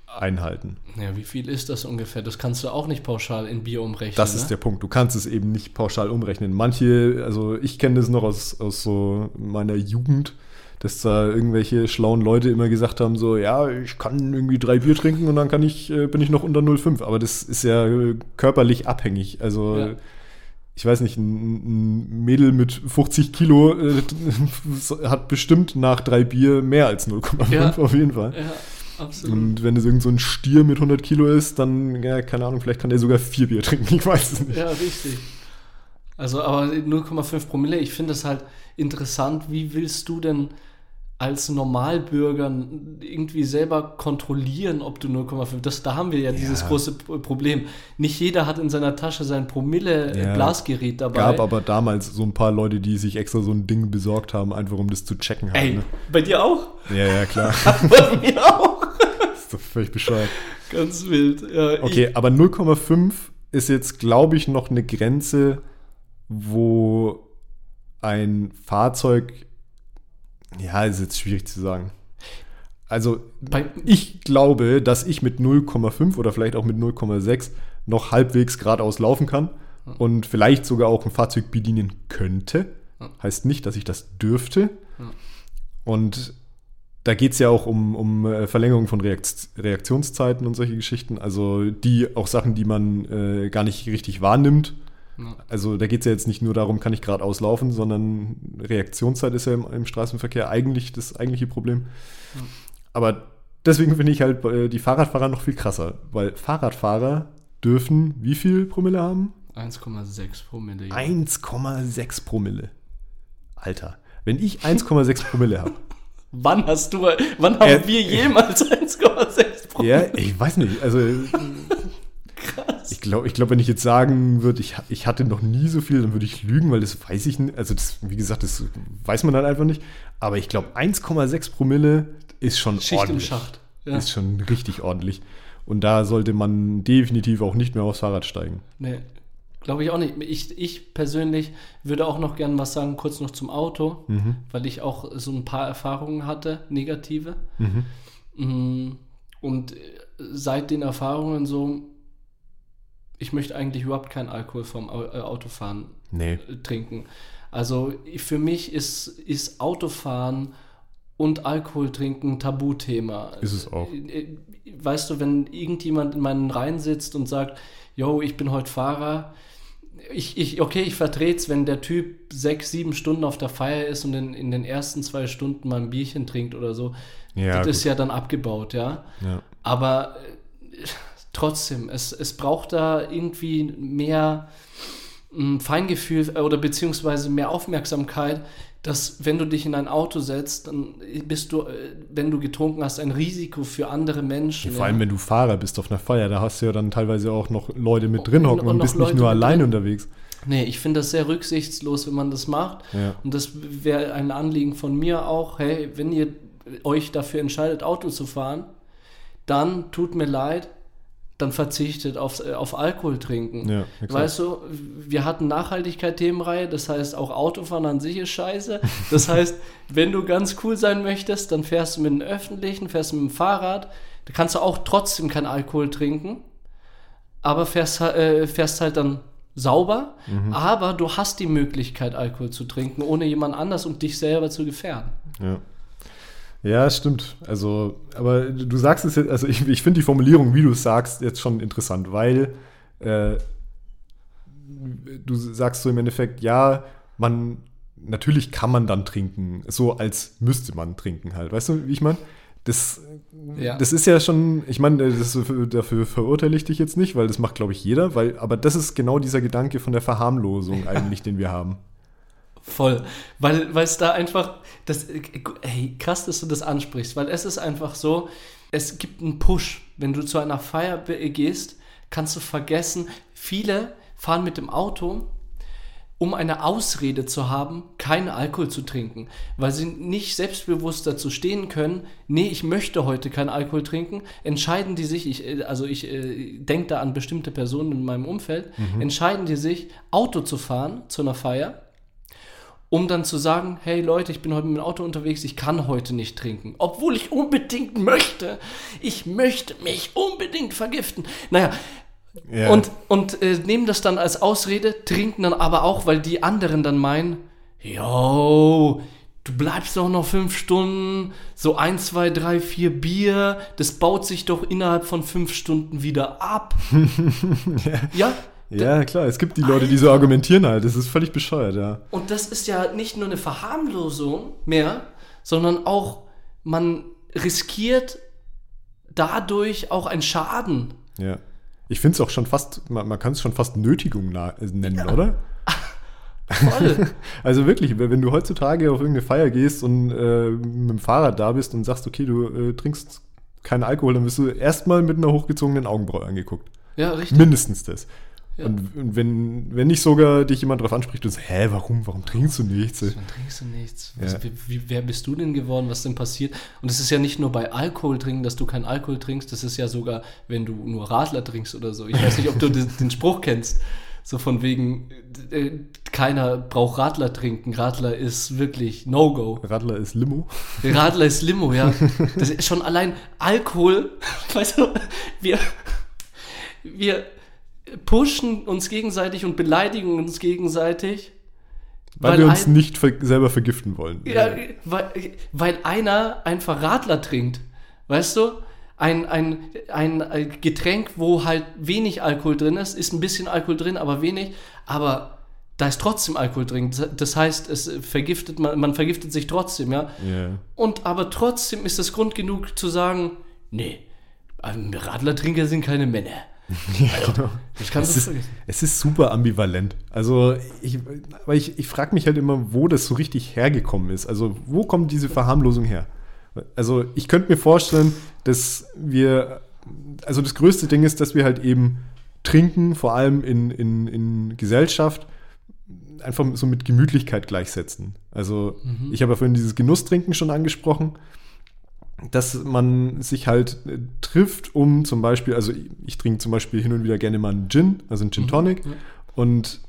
einhalten. ja, wie viel ist das ungefähr? Das kannst du auch nicht pauschal in Bier umrechnen. Das ne? ist der Punkt. Du kannst es eben nicht pauschal umrechnen. Manche, also ich kenne das noch aus, aus so meiner Jugend, dass da irgendwelche schlauen Leute immer gesagt haben, so, ja, ich kann irgendwie drei Bier trinken und dann kann ich, äh, bin ich noch unter 0,5. Aber das ist ja äh, körperlich abhängig. Also Ja. ich weiß nicht, ein, Mädel mit 50 Kilo äh, hat bestimmt nach drei Bier mehr als 0,5 Ja. auf jeden Fall. Ja, absolut. Und wenn es irgend so ein Stier mit 100 Kilo ist, dann, ja, keine Ahnung, vielleicht kann der sogar vier Bier trinken. Ich weiß es nicht. Ja, richtig. Also, aber 0,5 Promille, ich finde es halt interessant, wie willst du denn als Normalbürger irgendwie selber kontrollieren, ob du 0,5, das, da haben wir ja, dieses Ja. große P- Problem. Nicht jeder hat in seiner Tasche sein Ja. Promille-Blasgerät dabei. Gab aber damals so ein paar Leute, die sich extra so ein Ding besorgt haben, einfach um das zu checken. Halt, Ey, ne? bei dir auch? Ja, ja, klar. Bei mir auch. das ist doch völlig bescheuert. Ganz wild. Ja, Okay, aber 0,5 ist jetzt, glaube ich, noch eine Grenze, wo ein Fahrzeug, ja, ist jetzt schwierig zu sagen. Also, Bei, ich glaube, dass ich mit 0,5 oder vielleicht auch mit 0,6 noch halbwegs geradeaus laufen kann und vielleicht sogar auch ein Fahrzeug bedienen könnte. Heißt nicht, dass ich das dürfte. Und da geht es ja auch um, um äh, Verlängerung von Reakt Reaktionszeiten und solche Geschichten. Also die auch Sachen, die man äh, gar nicht richtig wahrnimmt. Ja. Also da geht es ja jetzt nicht nur darum, kann ich geradeaus laufen, sondern Reaktionszeit ist ja im, im Straßenverkehr eigentlich das eigentliche Problem. Aber deswegen finde ich halt äh, die Fahrradfahrer noch viel krasser, weil Fahrradfahrer dürfen wie viel Promille haben? 1,6 Promille. ja. 1,6 Promille. Alter, wenn ich 1,6 Promille habe, Wann hast du, wann haben Äh, wir jemals 1,6 Promille? ja, ich weiß nicht, also Krass. ich glaube, ich glaub, wenn ich jetzt sagen würde, ich, ich hatte noch nie so viel, dann würde ich lügen, weil das weiß ich nicht. Also das, wie gesagt, das weiß man halt einfach nicht. Aber ich glaube, 1,6 Promille ist schon Schicht im ordentlich. Schacht. Ja. Ist schon richtig ordentlich. Und da sollte man definitiv auch nicht mehr aufs Fahrrad steigen. Nee, glaube ich auch nicht. Ich, ich persönlich würde auch noch gerne was sagen, kurz noch zum Auto, Mhm. weil ich auch so ein paar Erfahrungen hatte, negative. Mhm. Mm, Und seit den Erfahrungen so, ich möchte eigentlich überhaupt keinen Alkohol vom äh, Autofahren Nee. äh, trinken. Also für mich ist, ist Autofahren und Alkohol trinken Tabuthema. Ist es auch. Äh, Weißt du, wenn irgendjemand in meinen Reihen sitzt und sagt, yo, ich bin heute Fahrer, ich, ich, okay, ich vertrete es, wenn der Typ sechs, sieben Stunden auf der Feier ist und in, in den ersten zwei Stunden mal ein Bierchen trinkt oder so. Ja, das ist gut. ja dann abgebaut, ja. Ja. Aber trotzdem, es, es braucht da irgendwie mehr mh, Feingefühl äh, oder beziehungsweise mehr Aufmerksamkeit, dass wenn du dich in ein Auto setzt, dann bist du, äh, wenn du getrunken hast, ein Risiko für andere Menschen. Vor allem, wenn du Fahrer bist auf einer Feier, da hast du ja dann teilweise auch noch Leute mit drin hocken Und und, bist nicht Leute nur mit allein unterwegs. Nee, ich finde das sehr rücksichtslos, wenn man das macht. Ja. Und das wäre ein Anliegen von mir auch, hey, wenn ihr euch dafür entscheidet, Auto zu fahren, dann tut mir leid, dann verzichtet auf, äh, auf Alkohol trinken. Ja, weißt du, wir hatten Nachhaltigkeit-Themenreihe, das heißt auch Autofahren an sich ist scheiße. Das heißt, wenn du ganz cool sein möchtest, dann fährst du mit dem Öffentlichen, fährst du mit dem Fahrrad, da kannst du auch trotzdem kein Alkohol trinken, aber fährst, äh, fährst halt dann sauber, Mhm. aber du hast die Möglichkeit, Alkohol zu trinken, ohne jemand anders und dich selber zu gefährden. Ja. Ja, stimmt. Also, aber du sagst es jetzt, also ich, ich finde die Formulierung, wie du es sagst, jetzt schon interessant, weil äh, du sagst so im Endeffekt, ja, man, natürlich kann man dann trinken, so als müsste man trinken halt. Weißt du, wie ich meine? Das, Ja. das ist ja schon, ich meine, das, dafür verurteile ich dich jetzt nicht, weil das macht, glaube ich, jeder, weil, aber das ist genau dieser Gedanke von der Verharmlosung eigentlich, den wir haben. Voll. Weil es da einfach, das, ey, krass, dass du das ansprichst, weil es ist einfach so, es gibt einen Push. Wenn du zu einer Feier gehst, kannst du vergessen, viele fahren mit dem Auto, um eine Ausrede zu haben, keinen Alkohol zu trinken, weil sie nicht selbstbewusst dazu stehen können, nee, ich möchte heute keinen Alkohol trinken, entscheiden die sich, ich, also ich äh, denke da an bestimmte Personen in meinem Umfeld, entscheiden die sich, Auto zu fahren zu einer Feier, um dann zu sagen, hey Leute, ich bin heute mit dem Auto unterwegs, ich kann heute nicht trinken, obwohl ich unbedingt möchte. Ich möchte mich unbedingt vergiften. Naja, Ja. und, und äh, nehmen das dann als Ausrede, trinken dann aber auch, weil die anderen dann meinen, yo, du bleibst doch noch fünf Stunden, so ein, zwei, drei, vier Bier, das baut sich doch innerhalb von fünf Stunden wieder ab. ja, Ja, klar, es gibt die Leute, die so argumentieren halt. Das ist völlig bescheuert, ja. Und das ist ja nicht nur eine Verharmlosung mehr, sondern auch, man riskiert dadurch auch einen Schaden. Ja. Ich finde es auch schon fast, man, man kann es schon fast Nötigung äh, nennen, oder? Voll. Also wirklich, wenn du heutzutage auf irgendeine Feier gehst und äh, mit dem Fahrrad da bist und sagst, okay, du äh, trinkst keinen Alkohol, dann wirst du erstmal mit einer hochgezogenen Augenbraue angeguckt. ja, richtig. Mindestens das. Ja. Und, wenn, wenn nicht sogar dich jemand darauf anspricht und sagt, hä, warum, warum trinkst du nichts? Dann trinkst du nichts. Was, Ja. wie, wie, wer bist du denn geworden? Was denn passiert? Und es ist ja nicht nur bei Alkohol trinken, dass du keinen Alkohol trinkst. Das ist ja sogar, wenn du nur Radler trinkst oder so. Ich weiß nicht, ob du den, den Spruch kennst. So von wegen, äh, keiner braucht Radler trinken. Radler ist wirklich No-Go. Radler ist Limo. Radler ist Limo, ja. Das ist schon allein Alkohol. Weißt du, wir, wir pushen uns gegenseitig und beleidigen uns gegenseitig. Weil, wir uns ein- nicht ver selber vergiften wollen. Ja, weil, weil einer einfach Radler trinkt. Weißt du? Ein, ein, ein Getränk, wo halt wenig Alkohol drin ist, ist ein bisschen Alkohol drin, aber wenig. Aber da ist trotzdem Alkohol drin. Das heißt, es vergiftet man, man vergiftet sich trotzdem, ja. Ja. Und aber trotzdem ist es Grund genug zu sagen, nee, ähm, Radlertrinker sind keine Männer. Ja, genau. Das kannst Es du ist, es ist super ambivalent. Also, ich, aber ich, ich frage mich halt immer, wo das so richtig hergekommen ist. Also, wo kommt diese Verharmlosung her? Also, ich könnte mir vorstellen, dass wir, also das größte Ding ist, dass wir halt eben trinken, vor allem in, in, in Gesellschaft, einfach so mit Gemütlichkeit gleichsetzen. Also, ich habe ja vorhin dieses Genusstrinken schon angesprochen dass man sich halt äh, trifft, um zum Beispiel, also ich, ich trinke zum Beispiel hin und wieder gerne mal einen Gin, also einen Gin Tonic. ja. Und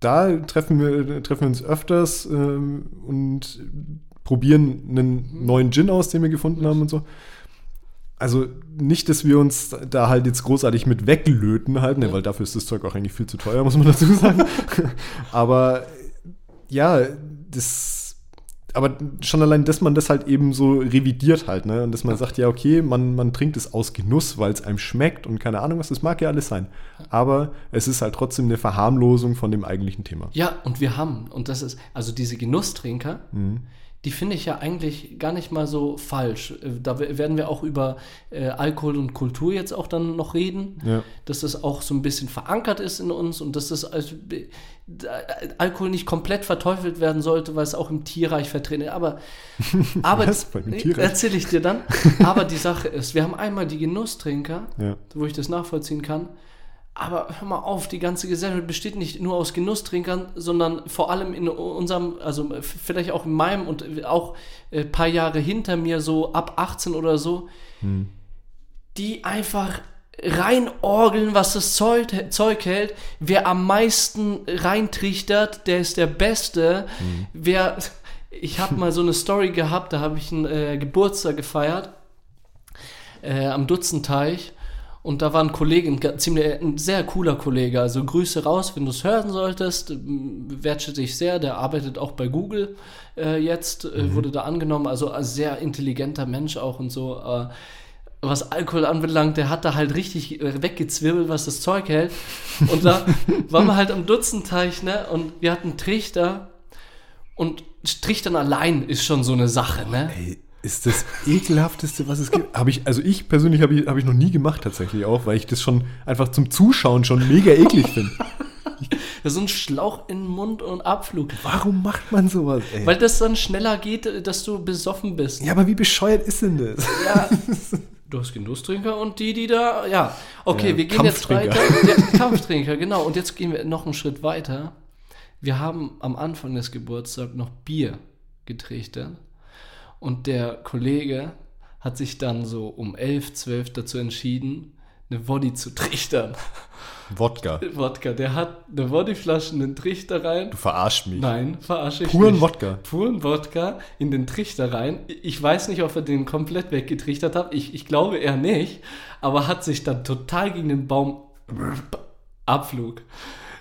da treffen wir, treffen wir uns öfters ähm, und probieren einen neuen Gin aus, den wir gefunden haben und so. also nicht, dass wir uns da halt jetzt großartig mit weglöten halt, ne, weil dafür ist das Zeug auch eigentlich viel zu teuer, muss man dazu sagen. Aber ja, das aber schon allein, dass man das halt eben so revidiert halt, ne? Und dass man sagt, ja, okay, man, man trinkt es aus Genuss, weil es einem schmeckt und keine Ahnung was, das mag ja alles sein. Aber es ist halt trotzdem eine Verharmlosung von dem eigentlichen Thema. Ja, und wir haben, und das ist, also diese Genusstrinker, Mhm. Die finde ich ja eigentlich gar nicht mal so falsch. Äh, Da werden wir auch über äh, Alkohol und Kultur jetzt auch dann noch reden, Ja. dass das auch so ein bisschen verankert ist in uns und dass das als, äh, Alkohol nicht komplett verteufelt werden sollte, weil es auch im Tierreich vertreten ist. Aber, aber Tierreich? erzähle ich dir dann. Aber die Sache ist, wir haben einmal die Genusstrinker, Ja. wo ich das nachvollziehen kann. Aber hör mal auf, die ganze Gesellschaft besteht nicht nur aus Genusstrinkern, sondern vor allem in unserem, also f- vielleicht auch in meinem und auch ein paar Jahre hinter mir, so ab 18 oder so, die einfach reinorgeln, was das Zeug, Zeug hält. Wer am meisten reintrichtert, der ist der Beste. Wer, ich habe mal so eine Story gehabt, da habe ich einen äh, Geburtstag gefeiert äh, am Dutzenteich. Und da war ein Kollege, ein, ziemlich, ein sehr cooler Kollege. Also Grüße raus, wenn du es hören solltest. Wertschätze ich sehr. Der arbeitet auch bei Google äh, jetzt, äh, wurde da angenommen. Also ein sehr intelligenter Mensch auch und so. Äh, was Alkohol anbelangt, der hat da halt richtig äh, weggezwirbelt, was das Zeug hält. Und da waren wir halt am Dutzenteich, ne? Und wir hatten Trichter. Und Trichtern allein ist schon so eine Sache, ne? Ey, ist das ekelhafteste, was es gibt. Habe ich, also ich persönlich habe ich, hab ich noch nie gemacht tatsächlich auch, weil ich das schon einfach zum Zuschauen schon mega eklig finde. Das ist so ein Schlauch in den Mund und Abflug. Warum macht man sowas, ey? Weil das dann schneller geht, dass du besoffen bist. ja, aber wie bescheuert ist denn das? Ja. Du hast Genusstrinker und die, die da, ja. Okay, Ja, wir gehen jetzt weiter. Ja, Kampftrinker, genau. Und jetzt gehen wir noch einen Schritt weiter. Wir haben am Anfang des Geburtstags noch Bier getrichtert. Und der Kollege hat sich dann so um 11, 12 dazu entschieden, eine Body zu trichtern. Wodka. Wodka. Der hat eine Bodyflasche in den Trichter rein. Du verarschst mich. Nein, verarsche ich Puren nicht. Wodka. Puren Wodka in den Trichter rein. Ich weiß nicht, ob er den komplett weggetrichtert hat. Ich, ich glaube eher nicht. Aber hat sich dann total gegen den Baum Abflug.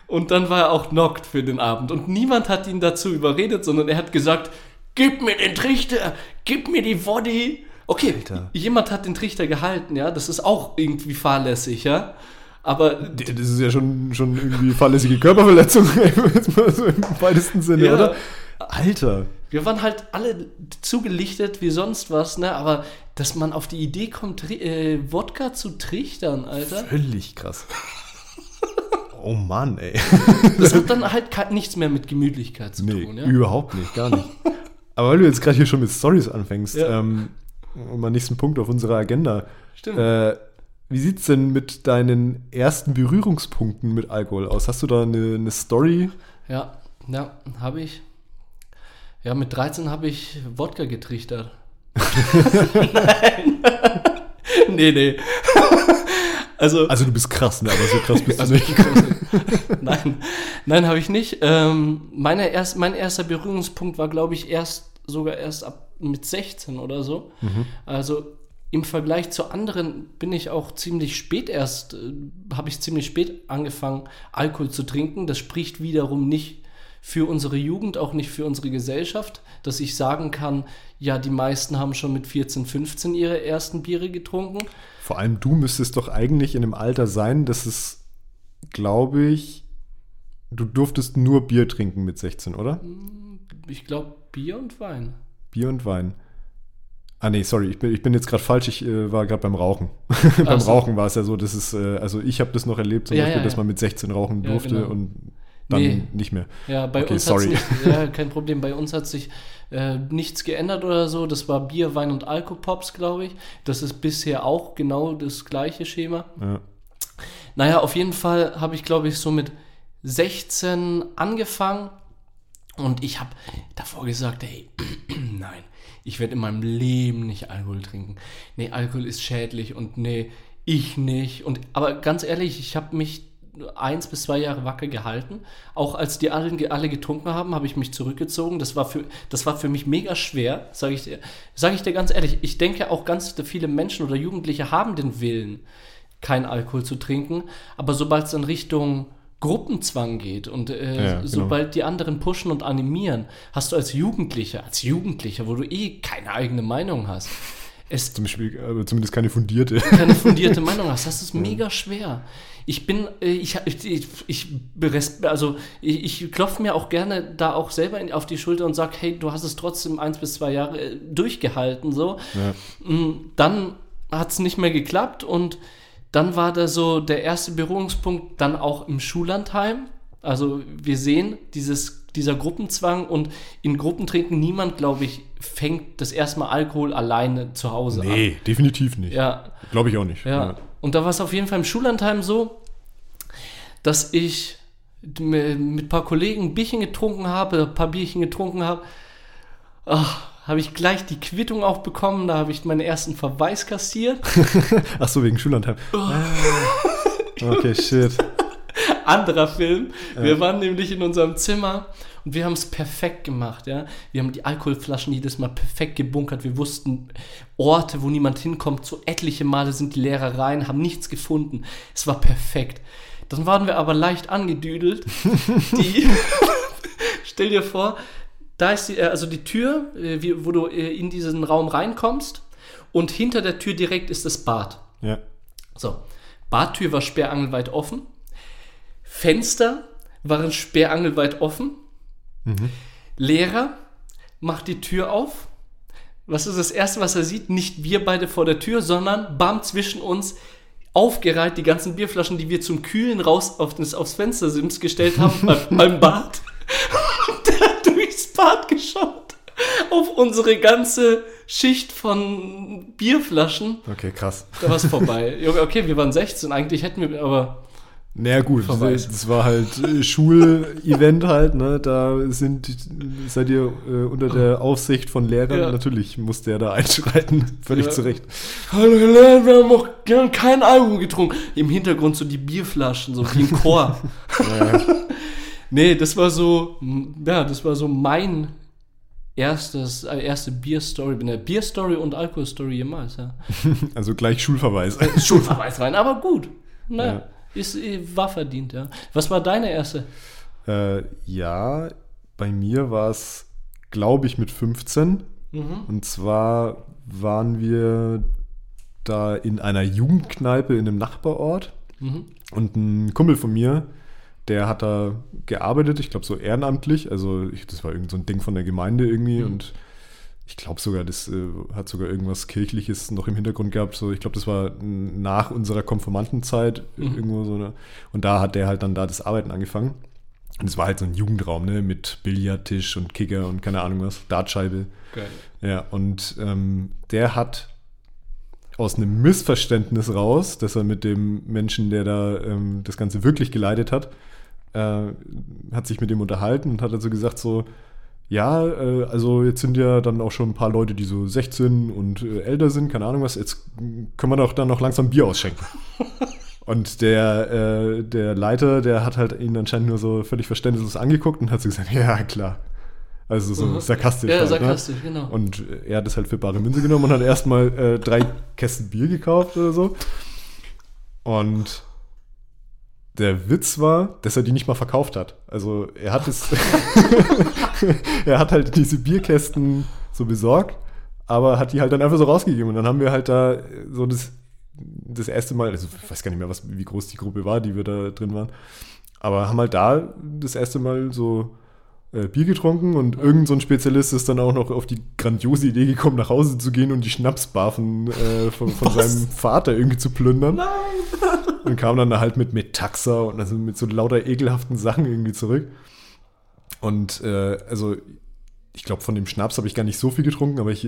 Und dann war er auch knockt für den Abend. Und niemand hat ihn dazu überredet, sondern er hat gesagt, gib mir den Trichter, gib mir die Body. Okay, Alter. jemand hat den Trichter gehalten, ja. Das ist auch irgendwie fahrlässig, ja. Aber Das ist ja schon, schon irgendwie fahrlässige Körperverletzung, jetzt mal so im weitesten Sinne, Ja. oder? Alter. Wir waren halt alle zugelichtet wie sonst was, ne? Aber dass man auf die Idee kommt, äh, Wodka zu trichtern, Alter, Völlig krass. Oh Mann, ey. das hat dann halt nichts mehr mit Gemütlichkeit zu Nee, tun, ja? überhaupt nicht, gar nicht. Aber weil du jetzt gerade hier schon mit Stories anfängst, Ja. ähm, um mal nächsten Punkt auf unserer Agenda. Stimmt. Äh, wie sieht's denn mit deinen ersten Berührungspunkten mit Alkohol aus? Hast du da eine, eine Story? Ja, ja, habe ich. Ja, mit 13 habe ich Wodka getrichtert. Nein. nee, nee. Also, Also du bist krass, ne? Aber so krass bist du nicht. nein, nein, habe ich nicht. Ähm, meine erst, mein erster Berührungspunkt war, glaube ich, erst sogar erst ab mit 16 oder so. Also im Vergleich zu anderen bin ich auch ziemlich spät erst, äh, habe ich ziemlich spät angefangen, Alkohol zu trinken. Das spricht wiederum nicht für unsere Jugend, auch nicht für unsere Gesellschaft, dass ich sagen kann, ja, die meisten haben schon mit 14, 15 ihre ersten Biere getrunken. Vor allem du müsstest doch eigentlich in einem Alter sein, dass es, glaube ich, du durftest nur Bier trinken mit 16, oder? Ich glaube, Bier und Wein. Bier und Wein. Ah nee, sorry, ich bin, ich bin jetzt gerade falsch, ich äh, war gerade beim Rauchen. beim so. Rauchen war es ja so, dass es, äh, also ich habe das noch erlebt, zum Ja, Beispiel, ja, dass ja. man mit 16 rauchen durfte genau. und dann Nee. nicht mehr. Ja, bei Okay, uns sorry. hat sich, ja, kein Problem, bei uns hat sich äh, nichts geändert oder so. Das war Bier, Wein und Alkopops, glaube ich. Das ist bisher auch genau das gleiche Schema. Ja. Naja, auf jeden Fall habe ich, glaube ich, so mit 16 angefangen und ich habe davor gesagt, hey, nein, ich werde in meinem Leben nicht Alkohol trinken. Nee, Alkohol ist schädlich und nee, ich nicht. Und aber ganz ehrlich, ich habe mich eins bis zwei Jahre wacker gehalten. Auch als die alle, alle getrunken haben, habe ich mich zurückgezogen. Das war für, das war für mich mega schwer, sage ich, dir- sag ich dir ganz ehrlich. Ich denke auch ganz viele Menschen oder Jugendliche haben den Willen, keinen Alkohol zu trinken. Aber sobald es in Richtung Gruppenzwang geht und äh, Ja, genau. sobald die anderen pushen und animieren, hast du als Jugendlicher, als Jugendlicher, wo du eh keine eigene Meinung hast, es Zum Beispiel, aber zumindest keine fundierte. keine fundierte Meinung hast. Das ist mega schwer. Ich bin, äh, ich, ich, ich, also ich, ich klopfe mir auch gerne da auch selber auf die Schulter und sage, hey, du hast es trotzdem eins bis zwei Jahre äh, durchgehalten, so. Ja. Mm, Dann hat es nicht mehr geklappt und dann war da so der erste Berührungspunkt dann auch im Schullandheim. Also wir sehen dieses, dieser Gruppenzwang und in Gruppentrinken niemand, glaube ich, fängt das erste Mal Alkohol alleine zu Hause an. Nee, definitiv nicht. Ja, Glaube ich auch nicht. ja. Und da war es auf jeden Fall im Schullandheim so, dass ich mit ein paar Kollegen ein Bierchen getrunken habe, ein paar Bierchen getrunken habe. Ach, habe ich gleich die Quittung auch bekommen, da habe ich meinen ersten Verweis kassiert. Ach so, wegen Schullandheim. Ah. Okay, shit. Anderer Film. Wir waren nämlich in unserem Zimmer und wir haben es perfekt gemacht, ja. Wir haben die Alkoholflaschen jedes Mal perfekt gebunkert. Wir wussten Orte, wo niemand hinkommt. So etliche Male sind die Lehrer rein, haben nichts gefunden. Es war perfekt. Dann waren wir aber leicht angedüdelt. Die, stell dir vor, da ist die, äh, also die Tür, äh, wo du äh, in diesen Raum reinkommst und hinter der Tür direkt ist das Bad. Ja. So, Badtür war sperrangelweit offen. Fenster waren sperrangelweit offen. Lehrer macht die Tür auf. Was ist das Erste, was er sieht? Nicht wir beide vor der Tür, sondern bam zwischen uns aufgereiht die ganzen Bierflaschen, die wir zum Kühlen raus auf das, aufs Fenstersims gestellt haben beim, beim Bad. Und der hat durchs Bad geschaut auf unsere ganze Schicht von Bierflaschen. Okay, krass. Da war es vorbei. Okay, wir waren 16, eigentlich hätten wir, aber Naja, gut, das, Verweis. das war halt äh, Schulevent halt, ne? Da sind, seid ihr äh, unter der Aufsicht von Lehrern. Ja. Natürlich muss der da einschreiten. Völlig Ja. zu Recht. Hallo, Helene, wir haben auch haben keinen Alkohol getrunken. Im Hintergrund so die Bierflaschen, so wie im Chor. nee, das war so, ja, das war so mein erstes, äh, erste Bierstory, eine Bierstory und Alkoholstory jemals, ja. Also gleich Schulverweis. Schulverweis rein, aber gut. Naja, Ja. Ist, äh, war verdient, ja. Was war deine erste? äh, ja, bei mir war es, glaube ich, mit 15. Mhm. Und zwar waren wir da in einer Jugendkneipe in einem Nachbarort. Mhm. Und ein Kumpel von mir, der hat da gearbeitet, ich glaube so ehrenamtlich. Also ich, das war irgend so ein Ding von der Gemeinde irgendwie. Mhm. Und ich glaube sogar, das äh, hat sogar irgendwas Kirchliches noch im Hintergrund gehabt. So, ich glaube, das war nach unserer Konfirmandenzeit Mhm. irgendwo so eine. Und da hat der halt dann da das Arbeiten angefangen. Und es war halt so ein Jugendraum, ne, mit Billardtisch und Kicker und keine Ahnung was, Dartscheibe. Geil. Ja, und ähm, der hat aus einem Missverständnis raus, dass er mit dem Menschen, der da ähm, das Ganze wirklich geleitet hat, äh, hat sich mit dem unterhalten und hat also gesagt so, ja, äh, also jetzt sind ja dann auch schon ein paar Leute, die so 16 und äh, älter sind, keine Ahnung was, jetzt können wir doch dann noch langsam Bier ausschenken. Und der, äh, der Leiter, der hat halt ihn anscheinend nur so völlig verständnislos angeguckt und hat so gesagt, ja, klar. Also so Mhm. sarkastisch. Ja, halt, sarkastisch, genau. Und er hat es halt für bare Münze genommen und hat erstmal äh, drei Kästen Bier gekauft oder so. Und der Witz war, dass er die nicht mal verkauft hat. Also er hat es. er hat halt diese Bierkästen so besorgt, aber hat die halt dann einfach so rausgegeben. Und dann haben wir halt da so das, das erste Mal, also ich weiß gar nicht mehr, was, wie groß die Gruppe war, die wir da drin waren. Aber haben halt da das erste Mal so äh, Bier getrunken und irgend so ein Spezialist ist dann auch noch auf die grandiose Idee gekommen, nach Hause zu gehen und die Schnapsbarfen äh, von, von seinem Vater irgendwie zu plündern. Nein! Und kam dann da halt mit Metaxa und also mit so lauter ekelhaften Sachen irgendwie zurück. Und äh, also ich glaube, von dem Schnaps habe ich gar nicht so viel getrunken, aber ich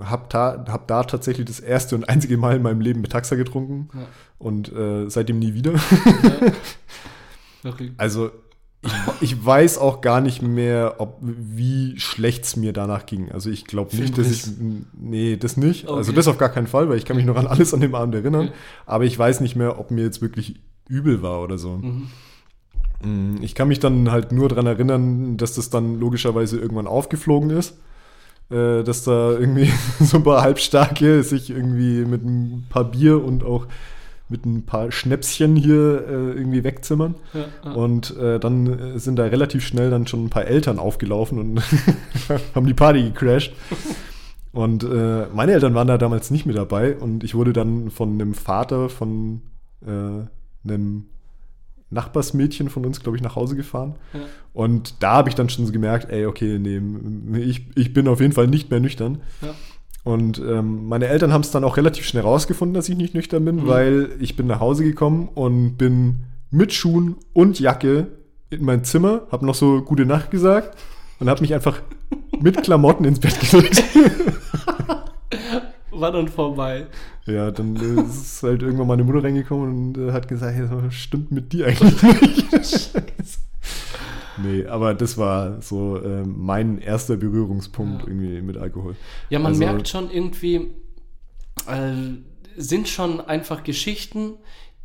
habe da, hab da tatsächlich das erste und einzige Mal in meinem Leben Metaxa getrunken Ja. und äh, seitdem nie wieder. Ja. Okay. Also ich, ich weiß auch gar nicht mehr, ob wie schlecht es mir danach ging. Also ich glaube nicht, dass ich. Nee, das nicht. Also Okay. das auf gar keinen Fall, weil ich kann mich noch an alles an dem Abend erinnern. Okay. Aber ich weiß nicht mehr, ob mir jetzt wirklich übel war oder so. Mhm. Ich kann mich dann halt nur daran erinnern, dass das dann logischerweise irgendwann aufgeflogen ist. Äh, dass da irgendwie so ein paar Halbstarke sich irgendwie mit ein paar Bier und auch mit ein paar Schnäpschen hier äh, irgendwie wegzimmern. Ja, ja. Und äh, dann sind da relativ schnell dann schon ein paar Eltern aufgelaufen und haben die Party gecrashed. Und äh, meine Eltern waren da damals nicht mit dabei und ich wurde dann von einem Vater von äh, einem Nachbarsmädchen von uns, glaube ich, nach Hause gefahren. Ja. Und da habe ich dann schon so gemerkt, ey, okay, nee, ich, ich bin auf jeden Fall nicht mehr nüchtern. Ja. Und ähm, meine Eltern haben es dann auch relativ schnell rausgefunden, dass ich nicht nüchtern bin, mhm. weil ich bin nach Hause gekommen und bin mit Schuhen und Jacke in mein Zimmer, habe noch so gute Nacht gesagt und habe mich einfach mit Klamotten ins Bett gelegt. War dann vorbei. Ja, dann ist halt irgendwann meine Mutter reingekommen und äh, hat gesagt, hey, stimmt mit dir eigentlich nicht? nee, aber das war so äh, mein erster Berührungspunkt ja. irgendwie mit Alkohol. Ja, man also, merkt schon irgendwie, äh, sind schon einfach Geschichten,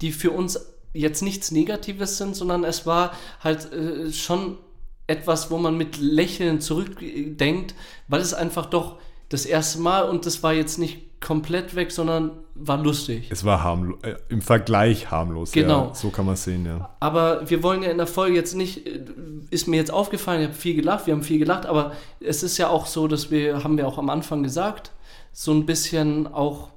die für uns jetzt nichts Negatives sind, sondern es war halt äh, schon etwas, wo man mit Lächeln zurückdenkt, weil es einfach doch das erste Mal und das war jetzt nicht komplett weg, sondern war lustig. Es war harmlos, äh, im Vergleich harmlos. Genau. Ja, so kann man es sehen, ja. Aber wir wollen ja in der Folge jetzt nicht, äh, ist mir jetzt aufgefallen, ich habe viel gelacht, wir haben viel gelacht, aber es ist ja auch so, dass wir, haben wir auch am Anfang gesagt, so ein bisschen auch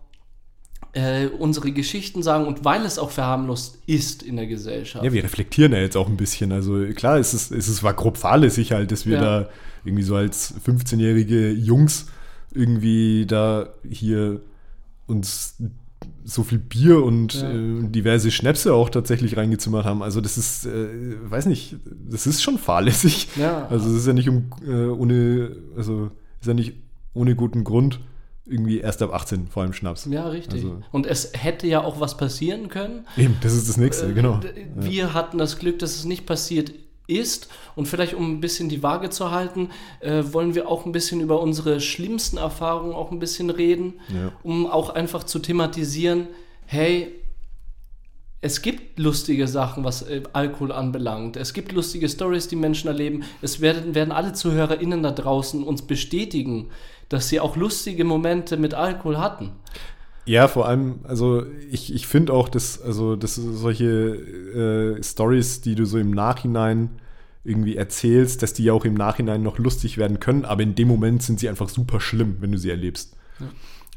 äh, unsere Geschichten sagen und weil es auch verharmlost ist in der Gesellschaft. Ja, wir reflektieren ja jetzt auch ein bisschen. Also klar, es, ist, es war grob fahrlässig halt, dass wir ja. da irgendwie so als 15-jährige Jungs irgendwie da hier uns so viel Bier und ja. äh, diverse Schnäpse auch tatsächlich reingezimmert haben. Also das ist, äh, weiß nicht, das ist schon fahrlässig. Ja. Also es ist ja nicht um, äh, ohne, also ist ja nicht ohne guten Grund irgendwie erst ab 18 vor allem Schnaps. Ja, richtig. Also, und es hätte ja auch was passieren können. Eben, das ist das Nächste, äh, genau. Wir ja. hatten das Glück, dass es nicht passiert ist. Und vielleicht, um ein bisschen die Waage zu halten, äh, wollen wir auch ein bisschen über unsere schlimmsten Erfahrungen auch ein bisschen reden, ja. um auch einfach zu thematisieren, hey, es gibt lustige Sachen, was äh, Alkohol anbelangt. Es gibt lustige Stories, die Menschen erleben. Es werden, werden alle ZuhörerInnen da draußen uns bestätigen, dass sie auch lustige Momente mit Alkohol hatten. Ja, vor allem, also ich, ich finde auch, dass, also, dass solche äh, Stories, die du so im Nachhinein irgendwie erzählst, dass die ja auch im Nachhinein noch lustig werden können, aber in dem Moment sind sie einfach super schlimm, wenn du sie erlebst. Ja.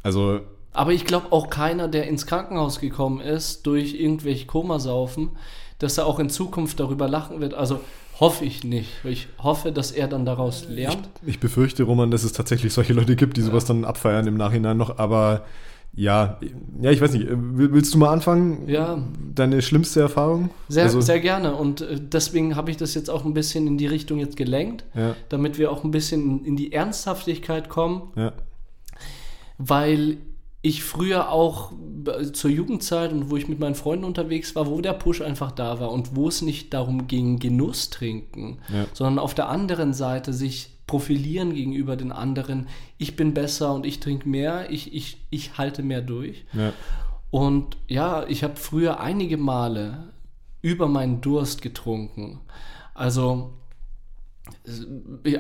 Also. Aber ich glaube auch keiner, der ins Krankenhaus gekommen ist durch irgendwelche Komasaufen, dass er auch in Zukunft darüber lachen wird. Also hoffe ich nicht. Ich hoffe, dass er dann daraus lernt. Ich, ich befürchte, Roman, dass es tatsächlich solche Leute gibt, die sowas dann abfeiern im Nachhinein noch, aber ja, ja, ich weiß nicht. Willst du mal anfangen? Ja. Deine schlimmste Erfahrung? Sehr, also, sehr gerne. Und äh, deswegen habe ich das jetzt auch ein bisschen in die Richtung jetzt gelenkt, ja. damit wir auch ein bisschen in die Ernsthaftigkeit kommen. Ja. Weil ich früher auch äh, zur Jugendzeit und wo ich mit meinen Freunden unterwegs war, wo der Push einfach da war und wo es nicht darum ging, Genuss trinken, ja. sondern auf der anderen Seite sich profilieren gegenüber den anderen. Ich bin besser und ich trinke mehr, ich, ich, ich halte mehr durch. Ja. Und ja, ich habe früher einige Male über meinen Durst getrunken. Also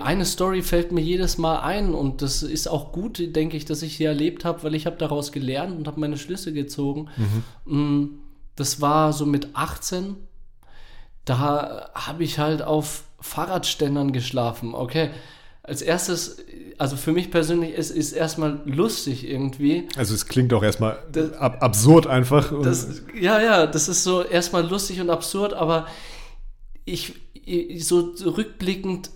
eine Story fällt mir jedes Mal ein und das ist auch gut, denke ich, dass ich sie erlebt habe, weil ich habe daraus gelernt und habe meine Schlüsse gezogen. Mhm. Mm, das war so mit 18. Da habe ich halt auf Fahrradständern geschlafen. Okay, als erstes, also für mich persönlich ist es erstmal lustig irgendwie. Also es klingt auch erstmal das, ab absurd einfach. Das, ja, ja, das ist so erstmal lustig und absurd, aber ich, so rückblickend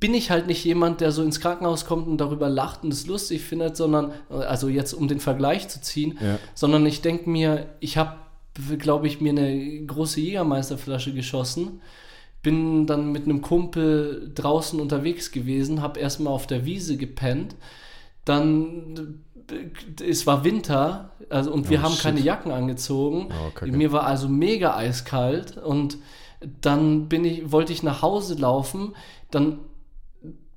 bin ich halt nicht jemand, der so ins Krankenhaus kommt und darüber lacht und es lustig findet, sondern, also jetzt um den Vergleich zu ziehen, ja. sondern ich denke mir, ich habe, glaube ich, mir eine große Jägermeisterflasche geschossen bin dann mit einem Kumpel draußen unterwegs gewesen, habe erstmal auf der Wiese gepennt. Dann, es war Winter also, und wir oh, haben shit. keine Jacken angezogen. Oh, Mir war also mega eiskalt und dann bin ich, wollte ich nach Hause laufen. Dann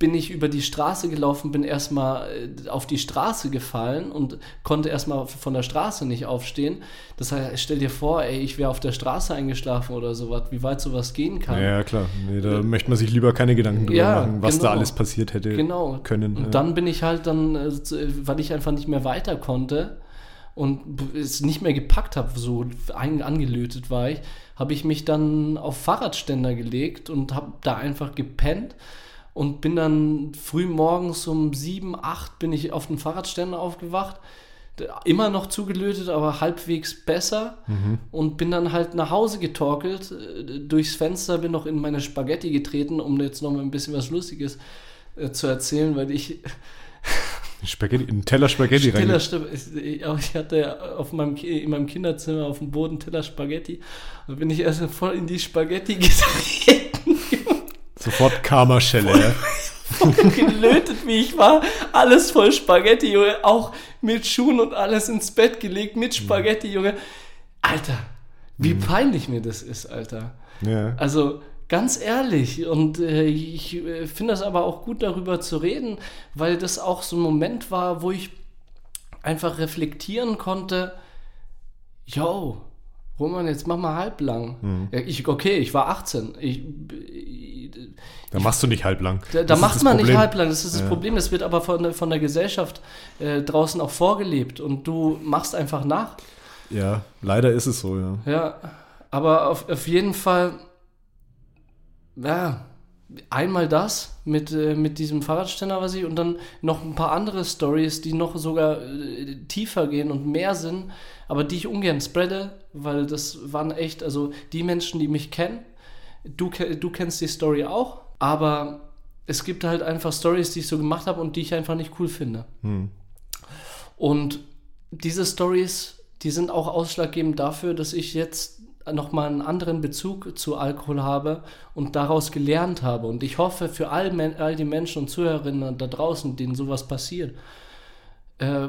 bin ich über die Straße gelaufen, bin erstmal äh, auf die Straße gefallen und konnte erstmal von der Straße nicht aufstehen. Das heißt, stell dir vor, ey, ich wäre auf der Straße eingeschlafen oder sowas, wie weit sowas gehen kann. Ja, klar. Nee, da äh, möchte man sich lieber keine Gedanken drüber ja, machen, was genau. da alles passiert hätte genau. können. Und ja. dann bin ich halt dann, äh, weil ich einfach nicht mehr weiter konnte und es nicht mehr gepackt habe, so angelötet war ich, habe ich mich dann auf Fahrradständer gelegt und habe da einfach gepennt und bin dann früh morgens um 7, 8 bin ich auf dem Fahrradständer aufgewacht. Immer noch zugelötet, aber halbwegs besser. Mhm. Und bin dann halt nach Hause getorkelt, äh, durchs Fenster, bin noch in meine Spaghetti getreten, um jetzt noch mal ein bisschen was Lustiges äh, zu erzählen, weil ich. Spaghetti, einen Teller Spaghetti rein. Ich hatte auf meinem, in meinem Kinderzimmer auf dem Boden Teller Spaghetti. Und bin ich erst voll in die Spaghetti getreten. Sofort Karma-Schelle, ja. gelötet, wie ich war. Alles voll Spaghetti, Junge. Auch mit Schuhen und alles ins Bett gelegt mit Spaghetti, Junge. Alter, wie peinlich mir das ist, Alter. ja. Also ganz ehrlich, und äh, ich äh, finde das aber auch gut darüber zu reden, weil das auch so ein Moment war, wo ich einfach reflektieren konnte, yo, Roman, jetzt mach mal halblang. Ja, ich, okay, ich war 18. Ich, Da machst du nicht halblang. da, da macht man nicht Problem. halblang, das ist das Ja. Problem. Das wird aber von, der- von der Gesellschaft äh, draußen auch vorgelebt und du machst einfach nach. Ja, leider ist es so, ja. Ja, aber auf, auf jeden Fall, ja, einmal das mit, äh, mit diesem Fahrradständer, was ich, und dann noch ein paar andere Stories, die noch sogar äh, tiefer gehen und mehr sind, aber die ich ungern spreade, weil das waren echt, also die Menschen, die mich kennen, du, du kennst die Story auch, aber es gibt halt einfach Stories, die ich so gemacht habe und die ich einfach nicht cool finde. Hm. Und diese Stories, die sind auch ausschlaggebend dafür, dass ich jetzt nochmal einen anderen Bezug zu Alkohol habe und daraus gelernt habe. Und ich hoffe für all, all die Menschen und Zuhörerinnen da draußen, denen sowas passiert, äh,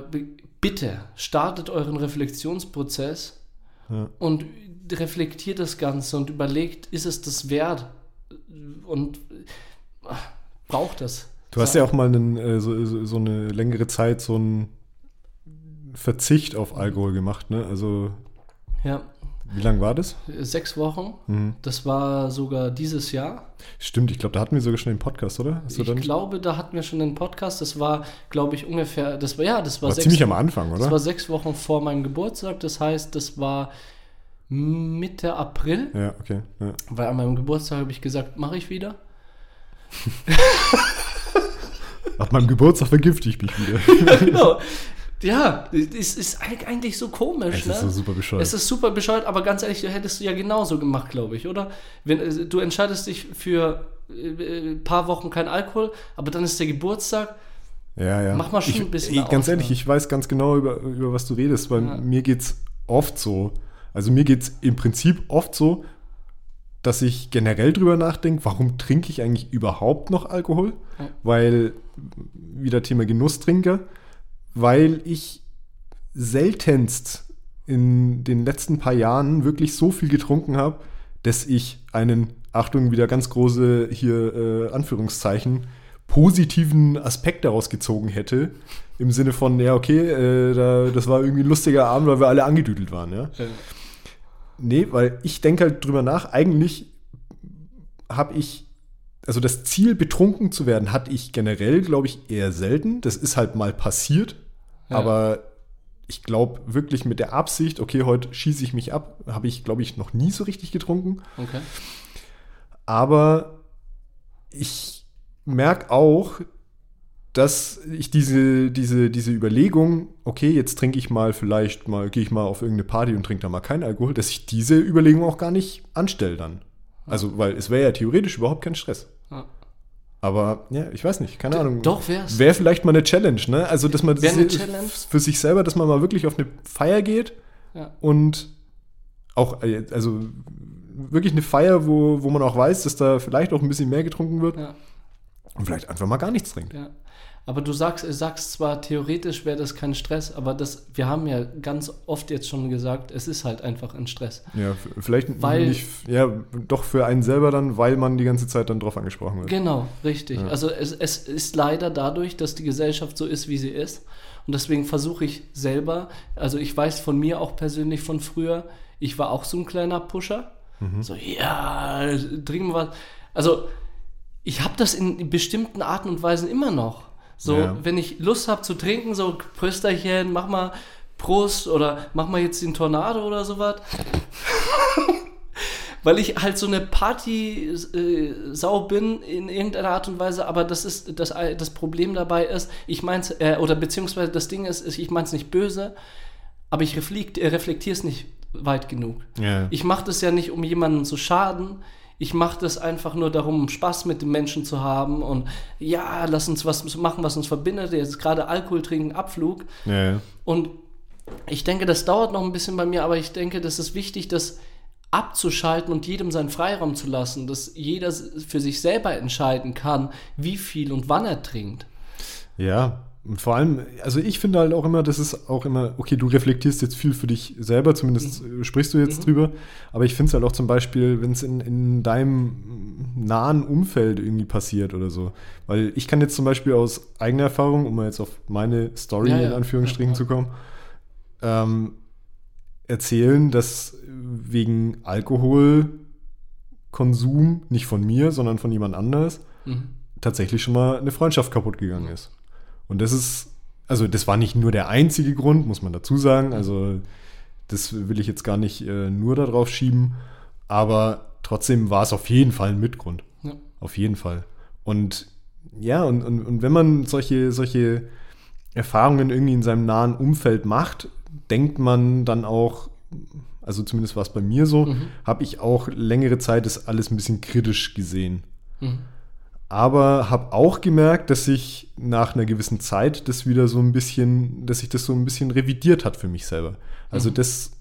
bitte startet euren Reflexionsprozess Ja. und reflektiert das Ganze und überlegt, ist es das wert? Und äh, braucht das? Du hast ja auch mal einen, äh, so, so, so eine längere Zeit so einen Verzicht auf Alkohol gemacht, ne? Also, Ja, wie lang war das? sechs Wochen. Mhm. Das war sogar dieses Jahr. Stimmt, ich glaube, da hatten wir sogar schon den Podcast, oder? Hast Ich glaube, da hatten wir schon den Podcast. Das war, glaube ich, ungefähr, das war, ja, das war, war sechs, ziemlich am Anfang, das oder? war sechs Wochen vor meinem Geburtstag. Das heißt, das war Mitte April, Ja, okay. Ja. weil an meinem Geburtstag habe ich gesagt, mache ich wieder. Ab meinem Geburtstag vergifte ich mich wieder. genau. Ja, es ist eigentlich so komisch, Es ne? ist so super bescheuert. Es ist super bescheuert, aber ganz ehrlich, hättest du ja genauso gemacht, glaube ich, oder? Wenn äh, du entscheidest dich für äh, ein paar Wochen kein Alkohol, aber dann ist der Geburtstag. Ja, ja. Mach mal schon ich, ein bisschen eine Ganz ehrlich, Ausnahme. ich weiß ganz genau, über, über was du redest, weil Ja. mir geht es oft so. Also mir geht es im Prinzip oft so, dass ich generell drüber nachdenke, warum trinke ich eigentlich überhaupt noch Alkohol? Ja. Weil, wieder Thema Genusstrinker, weil ich seltenst in den letzten paar Jahren wirklich so viel getrunken habe, dass ich einen, Achtung, wieder ganz große hier äh, Anführungszeichen, positiven Aspekt daraus gezogen hätte. Im Sinne von, ja, okay, äh, da, das war irgendwie ein lustiger Abend, weil wir alle angedüdelt waren, ja. Äh, Nee, weil ich denke halt drüber nach, eigentlich habe ich, also das Ziel, betrunken zu werden, hatte ich generell, glaube ich, eher selten. Das ist halt mal passiert. Ja. Aber ich glaube wirklich mit der Absicht, okay, heute schieße ich mich ab, habe ich, glaube ich, noch nie so richtig getrunken. okay. Aber ich merke auch, dass ich diese, diese, diese Überlegung, okay, jetzt trinke ich mal, vielleicht mal, gehe ich mal auf irgendeine Party und trinke da mal keinen Alkohol, dass ich diese Überlegung auch gar nicht anstelle dann. Also, weil es wäre ja theoretisch überhaupt kein Stress. Ja. Aber ja, ich weiß nicht, keine Ahnung. Doch, wär's. Wäre vielleicht mal eine Challenge, ne? Also, dass man das- für sich selber, dass man mal wirklich auf eine Feier geht Ja. und auch, äh, also wirklich eine Feier, wo, wo man auch weiß, dass da vielleicht auch ein bisschen mehr getrunken wird Ja. und vielleicht einfach mal gar nichts trinkt. Ja. Aber du sagst, sagst zwar, theoretisch wäre das kein Stress, aber das, wir haben ja ganz oft jetzt schon gesagt, es ist halt einfach ein Stress. Ja, vielleicht Weil- nicht, ja, doch für einen selber dann, weil man die ganze Zeit dann drauf angesprochen wird. Genau, richtig. Ja. Also es, es ist leider dadurch, dass die Gesellschaft so ist, wie sie ist. Und deswegen versuche ich selber, also ich weiß von mir auch persönlich von früher, ich war auch so ein kleiner Pusher. Mhm. So, ja, trinken wir was. Also ich habe das in bestimmten Arten und Weisen immer noch. So, Ja. wenn ich Lust habe zu trinken, so Prösterchen, mach mal Prost oder mach mal jetzt den Tornado oder sowas. Weil ich halt so eine Party-Sau bin in irgendeiner Art und Weise, aber das ist das, das Problem dabei ist, ich mein's, äh, oder beziehungsweise das Ding ist, ist ich mein's nicht böse, aber ich reflekt, äh, reflektiere es nicht weit genug. Ja. Ich mache das ja nicht, um jemandem zu schaden. Ich mache das einfach nur darum, um Spaß mit den Menschen zu haben und ja, lass uns was machen, was uns verbindet. Jetzt ist gerade Alkohol trinken, Abflug. ja, ja. Und ich denke, das dauert noch ein bisschen bei mir, aber ich denke, das ist wichtig, das abzuschalten und jedem seinen Freiraum zu lassen, dass jeder für sich selber entscheiden kann, wie viel und wann er trinkt. Ja, und vor allem, also ich finde halt auch immer, das ist auch immer, okay, du reflektierst jetzt viel für dich selber, zumindest äh, sprichst du jetzt drüber, aber ich finde es halt auch zum Beispiel, wenn es in, in deinem nahen Umfeld irgendwie passiert oder so. Weil ich kann jetzt zum Beispiel aus eigener Erfahrung, um mal jetzt auf meine Story Ja, ja. in Anführungsstrichen ja. zu kommen, ähm, erzählen, dass wegen Alkoholkonsum, nicht von mir, sondern von jemand anders, Mhm. tatsächlich schon mal eine Freundschaft kaputt gegangen ist. Und das ist, also das war nicht nur der einzige Grund, muss man dazu sagen. Also das will ich jetzt gar nicht äh, nur darauf schieben, aber trotzdem war es auf jeden Fall ein Mitgrund. Ja. Auf jeden Fall. Und ja, und, und, und wenn man solche, solche Erfahrungen irgendwie in seinem nahen Umfeld macht, denkt man dann auch, also zumindest war es bei mir so, Mhm. habe ich auch längere Zeit das alles ein bisschen kritisch gesehen. Mhm. Aber habe auch gemerkt, dass sich nach einer gewissen Zeit das wieder so ein bisschen, dass sich das so ein bisschen revidiert hat für mich selber. Also Mhm. das,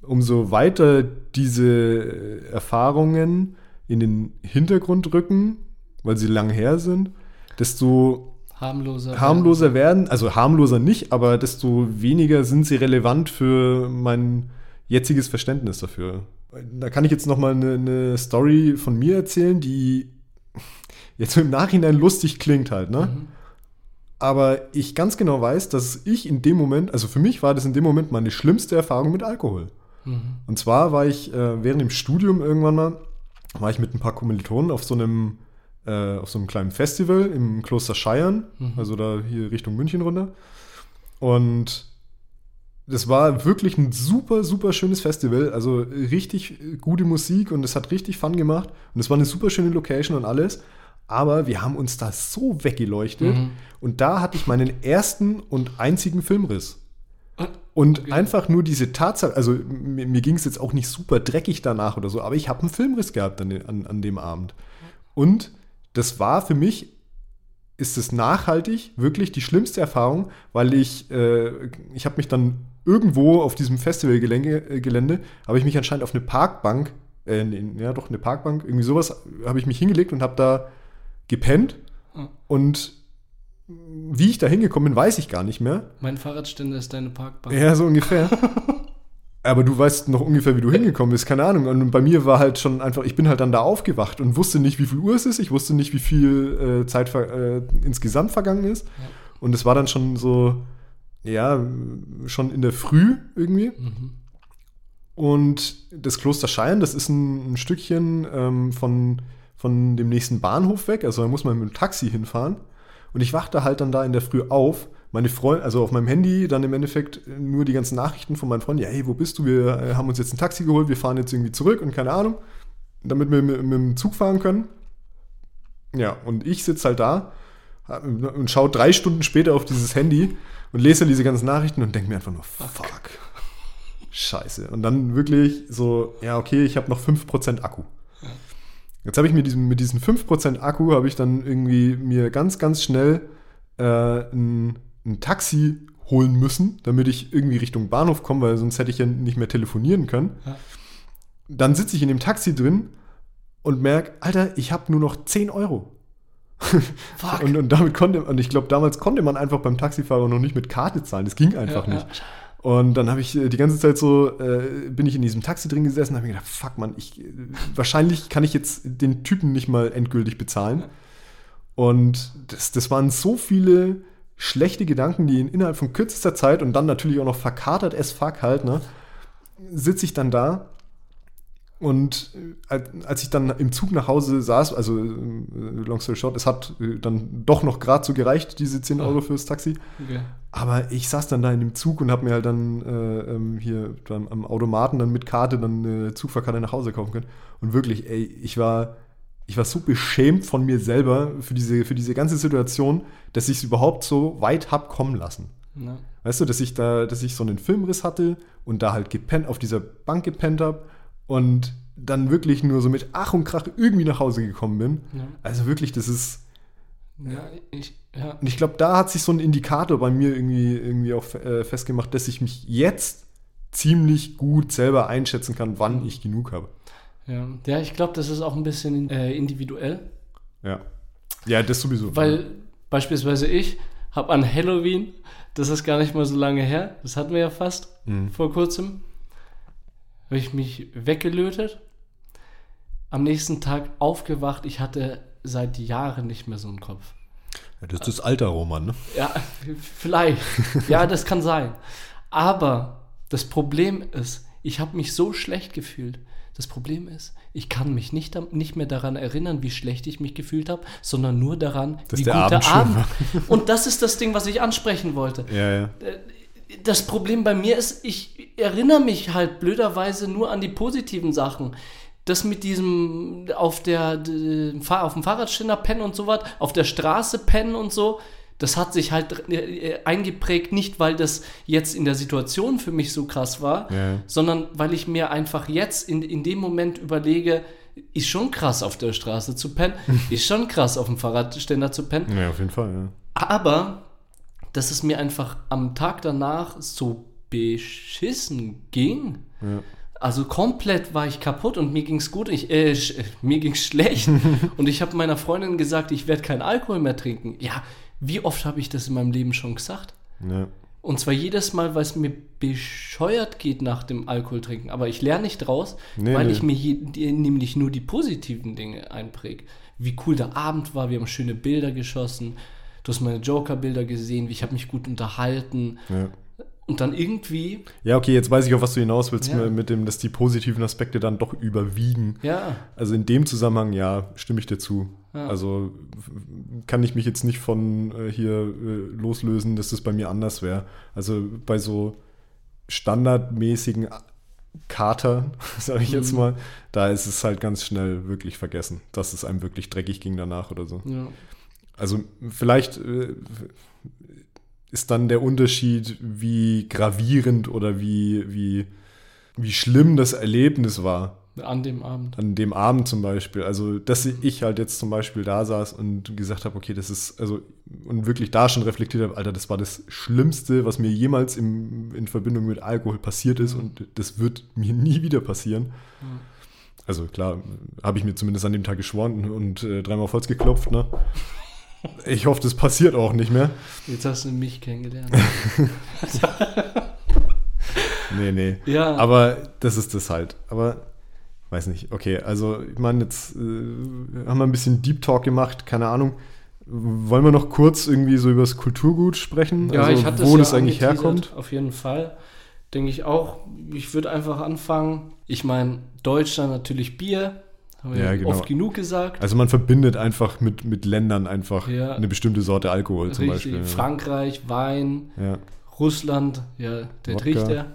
umso weiter diese Erfahrungen in den Hintergrund rücken, weil sie lang her sind, desto Harmloser. harmloser werden, also harmloser nicht, aber desto weniger sind sie relevant für mein jetziges Verständnis dafür. Da kann ich jetzt noch mal eine, eine Story von mir erzählen, die jetzt im Nachhinein lustig klingt halt, ne? Mhm. Aber ich ganz genau weiß, dass ich in dem Moment, also für mich war das in dem Moment meine schlimmste Erfahrung mit Alkohol. Mhm. Und zwar war ich äh, während dem Studium irgendwann mal, war ich mit ein paar Kommilitonen auf so einem, äh, auf so einem kleinen Festival im Kloster Scheiern, Mhm. also da hier Richtung München runter. Und das war wirklich ein super, super schönes Festival, also richtig gute Musik und es hat richtig Fun gemacht und es war eine super schöne Location und alles. Aber wir haben uns da so weggeleuchtet Mhm. und da hatte ich meinen ersten und einzigen Filmriss. Und Okay. einfach nur diese Tatsache, also mir, mir ging es jetzt auch nicht super dreckig danach oder so, aber ich habe einen Filmriss gehabt an, den- an, an dem Abend. Und das war für mich, ist es nachhaltig wirklich die schlimmste Erfahrung, weil ich, äh, ich habe mich dann irgendwo auf diesem Festivalgelände, äh, Gelände, habe ich mich anscheinend auf eine Parkbank, äh, ja doch eine Parkbank, irgendwie sowas, habe ich mich hingelegt und habe da gepennt. Ah. Und wie ich da hingekommen bin, weiß ich gar nicht mehr. Mein Fahrradständer ist deine Parkbank. Ja, so ungefähr. Aber du weißt noch ungefähr, wie du hingekommen bist, keine Ahnung. Und bei mir war halt schon einfach, ich bin halt dann da aufgewacht und wusste nicht, wie viel Uhr es ist. Ich wusste nicht, wie viel äh, Zeit äh, insgesamt vergangen ist. Ja. Und es war dann schon so, ja, schon in der Früh irgendwie. Mhm. Und das Kloster Scheiern, das ist ein, ein Stückchen ähm, von, von dem nächsten Bahnhof weg. Also da muss man mit dem Taxi hinfahren. Und ich wachte halt dann da in der Früh auf. Meine Freunde, also auf meinem Handy, dann im Endeffekt nur die ganzen Nachrichten von meinen Freunden. Ja, hey, wo bist du? Wir äh, haben uns jetzt ein Taxi geholt, wir fahren jetzt irgendwie zurück und keine Ahnung. Damit wir mit, mit dem Zug fahren können. Ja, und ich sitze halt da und schaue drei Stunden später auf dieses Handy und lese diese ganzen Nachrichten und denke mir einfach nur, fuck. Scheiße. Und dann wirklich so, ja, okay, ich habe noch 5% Akku. Jetzt habe ich mir diesen, mit diesen 5% Akku habe ich dann irgendwie mir ganz, ganz schnell äh, ein, ein Taxi holen müssen, damit ich irgendwie Richtung Bahnhof komme, weil sonst hätte ich ja nicht mehr telefonieren können. Ja. Dann sitze ich in dem Taxi drin und merke, Alter, ich habe nur noch 10 Euro. Fuck. Und, und damit konnte, und ich glaube, damals konnte man einfach beim Taxifahrer noch nicht mit Karte zahlen. Das ging einfach ja, nicht. Ja. Und dann habe ich äh, die ganze Zeit so, äh, bin ich in diesem Taxi drin gesessen habe mir gedacht, fuck man, ich, äh, wahrscheinlich kann ich jetzt den Typen nicht mal endgültig bezahlen. Und das, das waren so viele schlechte Gedanken, die innerhalb von kürzester Zeit und dann natürlich auch noch verkatert as fuck halt, ne, sitze ich dann da und äh, als ich dann im Zug nach Hause saß, also äh, long story short, es hat äh, dann doch noch gerade so gereicht, diese 10 Euro fürs Taxi. Okay. Aber ich saß dann da in dem Zug und habe mir halt dann äh, ähm, hier dann am Automaten dann mit Karte dann eine Zugfahrkarte nach Hause kaufen können. Und wirklich, ey, ich war, ich war so beschämt von mir selber für diese, für diese ganze Situation, dass ich es überhaupt so weit hab kommen lassen. Ja. Weißt du, dass ich da, dass ich so einen Filmriss hatte und da halt gepennt, auf dieser Bank gepennt habe und dann wirklich nur so mit Ach und Krach irgendwie nach Hause gekommen bin. Ja. Also wirklich, das ist. Ja, ich, ja. Und ich glaube, da hat sich so ein Indikator bei mir irgendwie, irgendwie auch äh, festgemacht, dass ich mich jetzt ziemlich gut selber einschätzen kann, wann ich genug habe. Ja, ja ich glaube, das ist auch ein bisschen äh, individuell. Ja. Ja, das sowieso. Weil beispielsweise ich habe an Halloween, das ist gar nicht mal so lange her, das hatten wir ja fast mhm. vor kurzem, habe ich mich weggelötet. Am nächsten Tag aufgewacht. Ich hatte seit Jahren nicht mehr so einen Kopf. Ja, das ist das Alter, Roman, ne? Ja, vielleicht. ja, das kann sein. Aber das Problem ist, ich habe mich so schlecht gefühlt. Das Problem ist, ich kann mich nicht, nicht mehr daran erinnern, wie schlecht ich mich gefühlt habe, sondern nur daran, Dass wie gut der Abend war. Und das ist das Ding, was ich ansprechen wollte. Ja, ja. Äh, das Problem bei mir ist, ich erinnere mich halt blöderweise nur an die positiven Sachen. Das mit diesem auf der auf dem Fahrradständer pennen und so was, auf der Straße pennen und so, das hat sich halt äh, eingeprägt, nicht weil das jetzt in der Situation für mich so krass war, ja. sondern weil ich mir einfach jetzt in, in dem Moment überlege, ist schon krass auf der Straße zu pennen, ist schon krass auf dem Fahrradständer zu pennen. Ja, auf jeden Fall, ja. Aber dass es mir einfach am Tag danach so beschissen ging. Ja. Also komplett war ich kaputt und mir ging es gut, ich, äh, äh, mir ging schlecht. und ich habe meiner Freundin gesagt, ich werde keinen Alkohol mehr trinken. Ja, wie oft habe ich das in meinem Leben schon gesagt? Ja. Und zwar jedes Mal, weil es mir bescheuert geht nach dem Alkohol trinken. Aber ich lerne nicht draus, nee, weil nee. ich mir hier, nämlich nur die positiven Dinge einpräge. Wie cool der Abend war, wir haben schöne Bilder geschossen, du hast meine Joker-Bilder gesehen, ich habe mich gut unterhalten. Ja. Und dann irgendwie. Ja, okay, jetzt weiß ich auch, was du hinaus willst, ja. mit dem, dass die positiven Aspekte dann doch überwiegen. Ja. Also in dem Zusammenhang, ja, stimme ich dir zu. Ja. Also kann ich mich jetzt nicht von äh, hier äh, loslösen, dass das bei mir anders wäre. Also bei so standardmäßigen Kater, sage ich jetzt mhm. mal, da ist es halt ganz schnell wirklich vergessen, dass es einem wirklich dreckig ging danach oder so. Ja. Also vielleicht äh, ist dann der Unterschied, wie gravierend oder wie, wie, wie schlimm das Erlebnis war. An dem Abend. An dem Abend zum Beispiel. Also, dass ich halt jetzt zum Beispiel da saß und gesagt habe, okay, das ist, also, und wirklich da schon reflektiert habe, Alter, das war das Schlimmste, was mir jemals im, in Verbindung mit Alkohol passiert ist und das wird mir nie wieder passieren. Mhm. Also, klar, habe ich mir zumindest an dem Tag geschworen und äh, dreimal auf Holz geklopft, ne? Ich hoffe, das passiert auch nicht mehr. Jetzt hast du mich kennengelernt. nee, nee. Ja. Aber das ist das halt. Aber weiß nicht. Okay, also ich meine, jetzt äh, haben wir ein bisschen Deep Talk gemacht, keine Ahnung. Wollen wir noch kurz irgendwie so über das Kulturgut sprechen? Ja, also, ich hatte wo das ja eigentlich herkommt? Auf jeden Fall. Denke ich auch. Ich würde einfach anfangen. Ich meine, Deutschland natürlich Bier, haben wir ja, genau. oft genug gesagt. Also man verbindet einfach mit, mit Ländern einfach ja. eine bestimmte Sorte Alkohol Richtig. zum Beispiel. Ja. Frankreich, Wein, Russland, ja, der Trichter.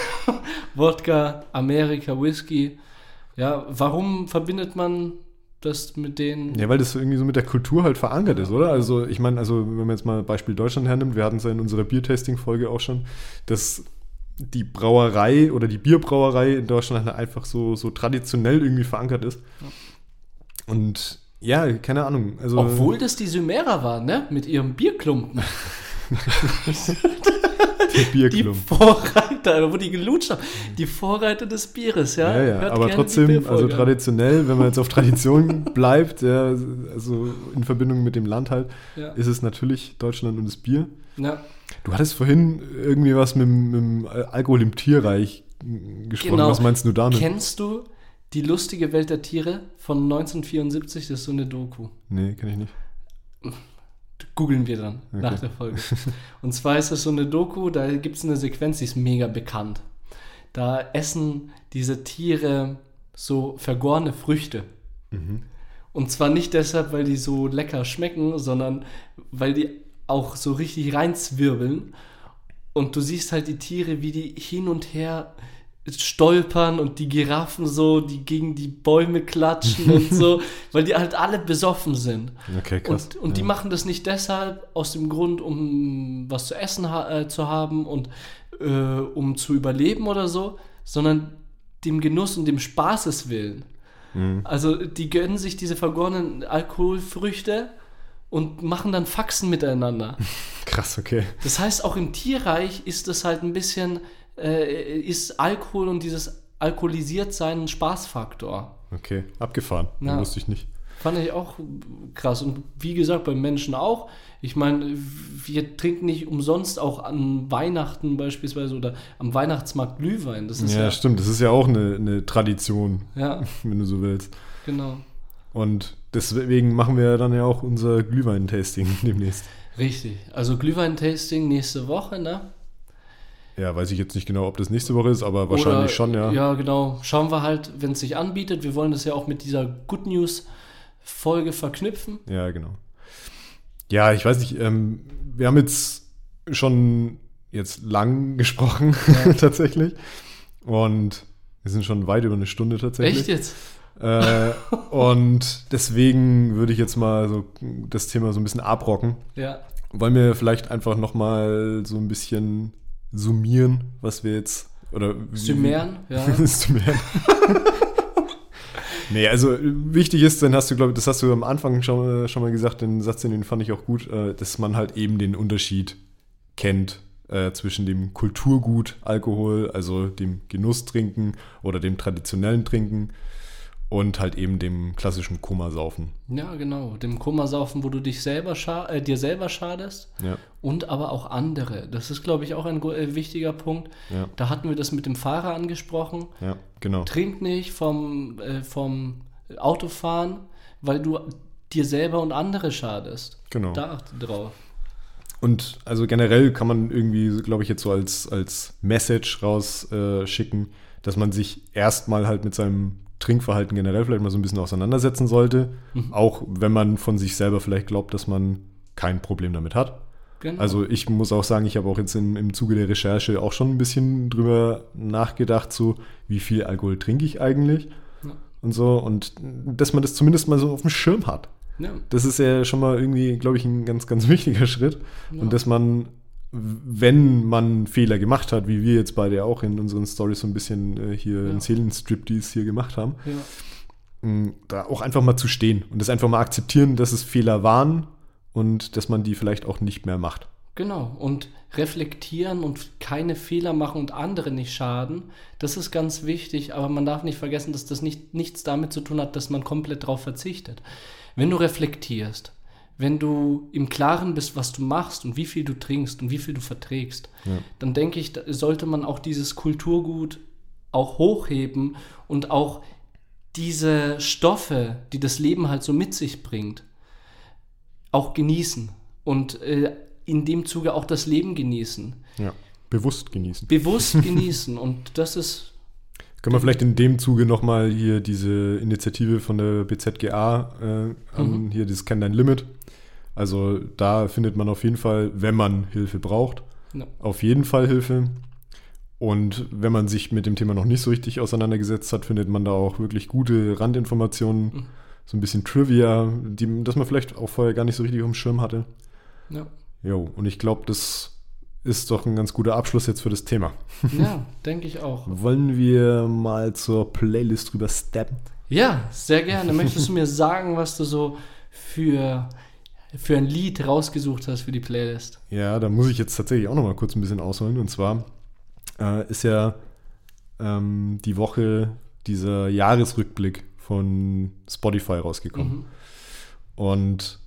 Wodka, Amerika, Whisky. Ja, warum verbindet man das mit denen? Ja, weil das irgendwie so mit der Kultur halt verankert ist, oder? Also ich meine, also wenn man jetzt mal Beispiel Deutschland hernimmt, wir hatten es ja in unserer Biertasting-Folge auch schon, dass die Brauerei oder die Bierbrauerei in Deutschland halt einfach so, so traditionell irgendwie verankert ist. Und ja, keine Ahnung. Also, Obwohl das die Sumera war, ne? Mit ihrem Bierklumpen. die Bierklump. Vorreiter, wo die gelutscht haben. Die Vorreiter des Bieres, ja. Ja, ja, aber die trotzdem, also traditionell, wenn man jetzt auf Tradition bleibt, ja, also in Verbindung mit dem Land halt, Ja. ist es natürlich Deutschland und das Bier. Ja, Du hattest vorhin irgendwie was mit, dem- mit Alkohol im Tierreich gesprochen. Genau. Was meinst du damit? Kennst du die lustige Welt der Tiere von 1974? Das ist so eine Doku. nee, kenne ich nicht. Googeln wir dann Okay. nach der Folge. Und zwar ist es so eine Doku, da gibt es eine Sequenz, die ist mega bekannt. Da essen diese Tiere so vergorene Früchte. Und zwar nicht deshalb, weil die so lecker schmecken, sondern weil die auch so richtig reinzwirbeln. Und du siehst halt die Tiere, wie die hin und her stolpern und die Giraffen so, die gegen die Bäume klatschen und so, weil die halt alle besoffen sind. Okay, krass. Und, und die ja. machen das nicht deshalb aus dem Grund, um was zu essen ha äh, zu haben und äh, um zu überleben oder so, sondern dem Genuss und dem Spaßes willen. Mhm. Also die gönnen sich diese vergorenen Alkoholfrüchte und machen dann Faxen miteinander. Krass, okay. Das heißt, auch im Tierreich ist das halt ein bisschen, äh, ist Alkohol und dieses alkoholisiert sein ein Spaßfaktor. Okay, abgefahren. Ja. Wusste ich nicht. Fand ich auch krass. Und wie gesagt, beim Menschen auch. Ich meine, wir trinken nicht umsonst auch an Weihnachten beispielsweise oder am Weihnachtsmarkt Glühwein. Das ist Ja, ja, stimmt. Das ist ja auch eine, eine Tradition, ja, wenn du so willst. genau. Und deswegen machen wir dann ja auch unser Glühwein-Tasting demnächst. Richtig. Also Glühwein-Tasting nächste Woche, ne? Ja, weiß ich jetzt nicht genau, ob das nächste Woche ist, aber wahrscheinlich Oder- schon, ja. Ja, genau. Schauen wir halt, wenn es sich anbietet. Wir wollen das ja auch mit dieser Good News-Folge verknüpfen. Ja, genau. Ja, ich weiß nicht, ähm, wir haben jetzt schon jetzt lang gesprochen, tatsächlich. Und wir sind schon weit über eine Stunde tatsächlich. Echt jetzt? Äh, und deswegen würde ich jetzt mal so das Thema so ein bisschen abrocken. Ja. Wollen wir vielleicht einfach noch mal so ein bisschen summieren, was wir jetzt oder Summern, ja. Summern. nee, also wichtig ist, dann hast du, glaube ich, das hast du am Anfang schon, schon mal gesagt, den Satz, den fand ich auch gut, äh, dass man halt eben den Unterschied kennt äh, zwischen dem Kulturgut Alkohol, also dem Genusstrinken oder dem traditionellen Trinken und halt eben dem klassischen Komasaufen. Ja, genau. Dem Kummersaufen, wo du dich selber äh, dir selber schadest Ja, und aber auch andere. Das ist, glaube ich, auch ein äh, wichtiger Punkt. ja, Da hatten wir das mit dem Fahrer angesprochen. ja, genau. Trink nicht vom, äh, vom Autofahren, weil du dir selber und andere schadest. Genau. Da achte drauf. Und also generell kann man irgendwie, glaube ich, jetzt so als, als Message rausschicken, äh, schicken, dass man sich erstmal halt mit seinem Trinkverhalten generell vielleicht mal so ein bisschen auseinandersetzen sollte. Auch wenn man von sich selber vielleicht glaubt, dass man kein Problem damit hat. Genau. Also ich muss auch sagen, ich habe auch jetzt im, im Zuge der Recherche auch schon ein bisschen drüber nachgedacht, so wie viel Alkohol trinke ich eigentlich Ja. und so. Und dass man das zumindest mal so auf dem Schirm hat. ja. Das ist ja schon mal irgendwie, glaube ich, ein ganz, ganz wichtiger Schritt. Ja. Und dass man, wenn man Fehler gemacht hat, wie wir jetzt beide auch in unseren Stories so ein bisschen äh, hier Ja. einen Seelenstriptease hier gemacht haben, ja. mh, da auch einfach mal zu stehen und das einfach mal akzeptieren, dass es Fehler waren und dass man die vielleicht auch nicht mehr macht. Genau. Und reflektieren und keine Fehler machen und andere nicht schaden, das ist ganz wichtig. Aber man darf nicht vergessen, dass das nicht, nichts damit zu tun hat, dass man komplett darauf verzichtet. Wenn du reflektierst, wenn du im Klaren bist, was du machst und wie viel du trinkst und wie viel du verträgst, Ja. dann denke ich, sollte man auch dieses Kulturgut auch hochheben und auch diese Stoffe, die das Leben halt so mit sich bringt, auch genießen und äh, in dem Zuge auch das Leben genießen. Ja. Bewusst genießen. Bewusst genießen und das ist, Können wir vielleicht in dem Zuge nochmal hier diese Initiative von der BZGA äh, an, Mhm. hier das Kenn dein Limit. Also da findet man auf jeden Fall, wenn man Hilfe braucht, Ja. auf jeden Fall Hilfe. Und wenn man sich mit dem Thema noch nicht so richtig auseinandergesetzt hat, findet man da auch wirklich gute Randinformationen, Mhm. so ein bisschen Trivia, die, das man vielleicht auch vorher gar nicht so richtig auf dem Schirm hatte. ja, Jo, und ich glaube, das ist doch ein ganz guter Abschluss jetzt für das Thema. ja denke ich auch. Wollen wir mal zur Playlist drüber steppen? Ja, sehr gerne. Möchtest du mir sagen, was du so für für ein Lied rausgesucht hast für die Playlist. Ja, da muss ich jetzt tatsächlich auch noch mal kurz ein bisschen ausholen. Und zwar äh, ist ja ähm, die Woche dieser Jahresrückblick von Spotify rausgekommen. Mhm. Und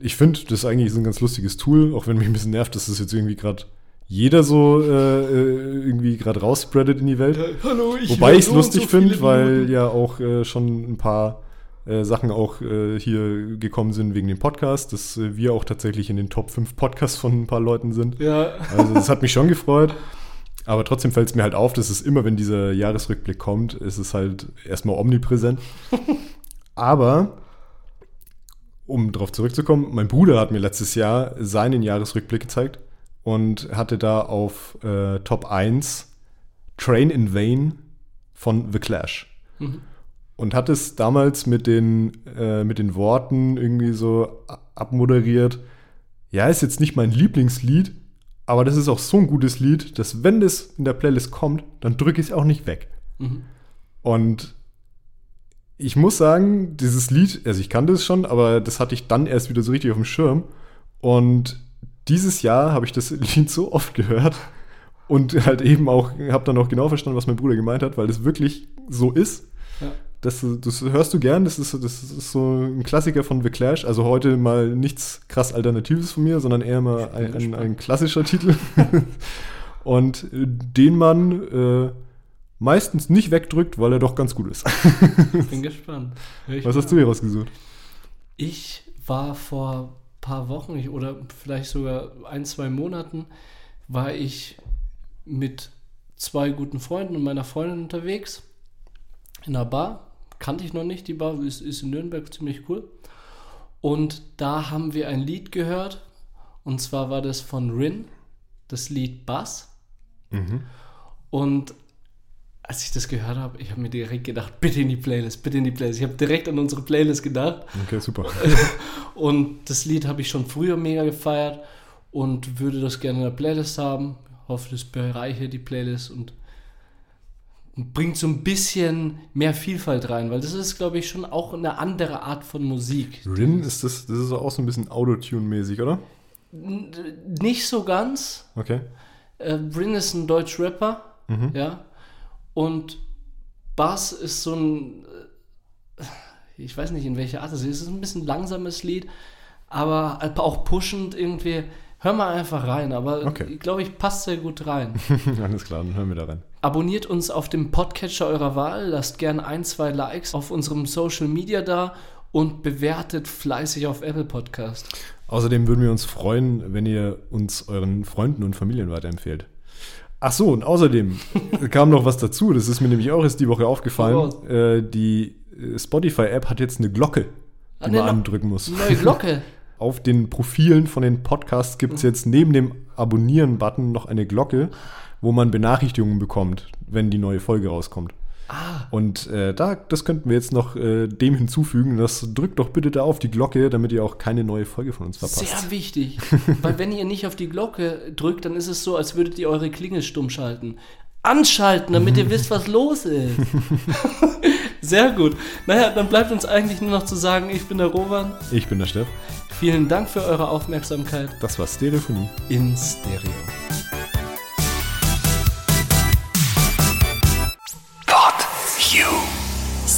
ich finde, das ist eigentlich so ein ganz lustiges Tool, auch wenn mich ein bisschen nervt, dass das jetzt irgendwie gerade jeder so äh, äh, irgendwie gerade rausspreadet in die Welt. hallo, ich Wobei ich es lustig finde, weil ja auch äh, schon ein paar äh, Sachen auch äh, hier gekommen sind wegen dem Podcast, dass äh, wir auch tatsächlich in den Top 5 Podcasts von ein paar Leuten sind. Ja, Also das hat mich schon gefreut. Aber trotzdem fällt es mir halt auf, dass es immer, wenn dieser Jahresrückblick kommt, ist es halt erstmal omnipräsent. Aber, um darauf zurückzukommen, mein Bruder hat mir letztes Jahr seinen Jahresrückblick gezeigt und hatte da auf äh, Top 1 Train in Vain von The Clash. Mhm. Und hat es damals mit den, äh, mit den Worten irgendwie so abmoderiert. Ja, ist jetzt nicht mein Lieblingslied, aber das ist auch so ein gutes Lied, dass wenn das in der Playlist kommt, dann drücke ich es auch nicht weg. Mhm. Und ich muss sagen, dieses Lied, also ich kannte es schon, aber das hatte ich dann erst wieder so richtig auf dem Schirm. Und dieses Jahr habe ich das Lied so oft gehört und halt eben auch, habe dann auch genau verstanden, was mein Bruder gemeint hat, weil es wirklich so ist. Ja. Das, das hörst du gern, das ist, das ist so ein Klassiker von The Clash. Also heute mal nichts krass Alternatives von mir, sondern eher mal ein, ein, ein klassischer Titel. Und den man äh, meistens nicht wegdrückt, weil er doch ganz gut ist. Bin gespannt. Ich Was mal hast du hier rausgesucht? Ich war vor ein paar Wochen ich, oder vielleicht sogar ein, zwei Monaten, war ich mit zwei guten Freunden und meiner Freundin unterwegs in einer Bar. Kannte ich noch nicht, die Bar ist, ist in Nürnberg ziemlich cool. Und da haben wir ein Lied gehört. Und zwar war das von Rin, das Lied Bass. Und als ich das gehört habe, ich habe mir direkt gedacht, bitte in die Playlist, bitte in die Playlist. Ich habe direkt an unsere Playlist gedacht. Okay, super. Und das Lied habe ich schon früher mega gefeiert und würde das gerne in der Playlist haben. Hoffe, das bereichert die Playlist und bringt so ein bisschen mehr Vielfalt rein, weil das ist, glaube ich, schon auch eine andere Art von Musik. Rin ist das, das ist auch so ein bisschen Autotune-mäßig, oder? N- Nicht so ganz. Okay. Äh, Brin ist ein Deutsch-Rapper, Mhm. ja. Und Bass ist so ein, äh, ich weiß nicht in welcher Art es ist, es ist ein bisschen langsames Lied, aber auch pushend irgendwie. Hör mal einfach rein, aber Okay. ich glaube, ich passt sehr gut rein. Alles klar, dann hören wir da rein. Abonniert uns auf dem Podcatcher eurer Wahl, lasst gerne ein, zwei Likes auf unserem Social Media da und bewertet fleißig auf Apple Podcast. Außerdem würden wir uns freuen, wenn ihr uns euren Freunden und Familien weiterempfehlt. Ach so, und außerdem kam noch was dazu. Das ist mir nämlich auch erst die Woche aufgefallen. Oh. Äh, die äh, Spotify-App hat jetzt eine Glocke, die Ah, man andrücken muss. Neue Glocke. Auf den Profilen von den Podcasts gibt es jetzt neben dem Abonnieren-Button noch eine Glocke, wo man Benachrichtigungen bekommt, wenn die neue Folge rauskommt. Ah, Und äh, da, das könnten wir jetzt noch äh, dem hinzufügen. Das drückt doch bitte da auf die Glocke, damit ihr auch keine neue Folge von uns verpasst. Sehr wichtig. Weil wenn ihr nicht auf die Glocke drückt, dann ist es so, als würdet ihr eure Klingel stumm schalten. Anschalten, damit ihr wisst, was los ist. Sehr gut. Naja, dann bleibt uns eigentlich nur noch zu sagen, ich bin der Roman. Ich bin der Steff. Vielen Dank für eure Aufmerksamkeit Das war Stereophonie. in Stereo.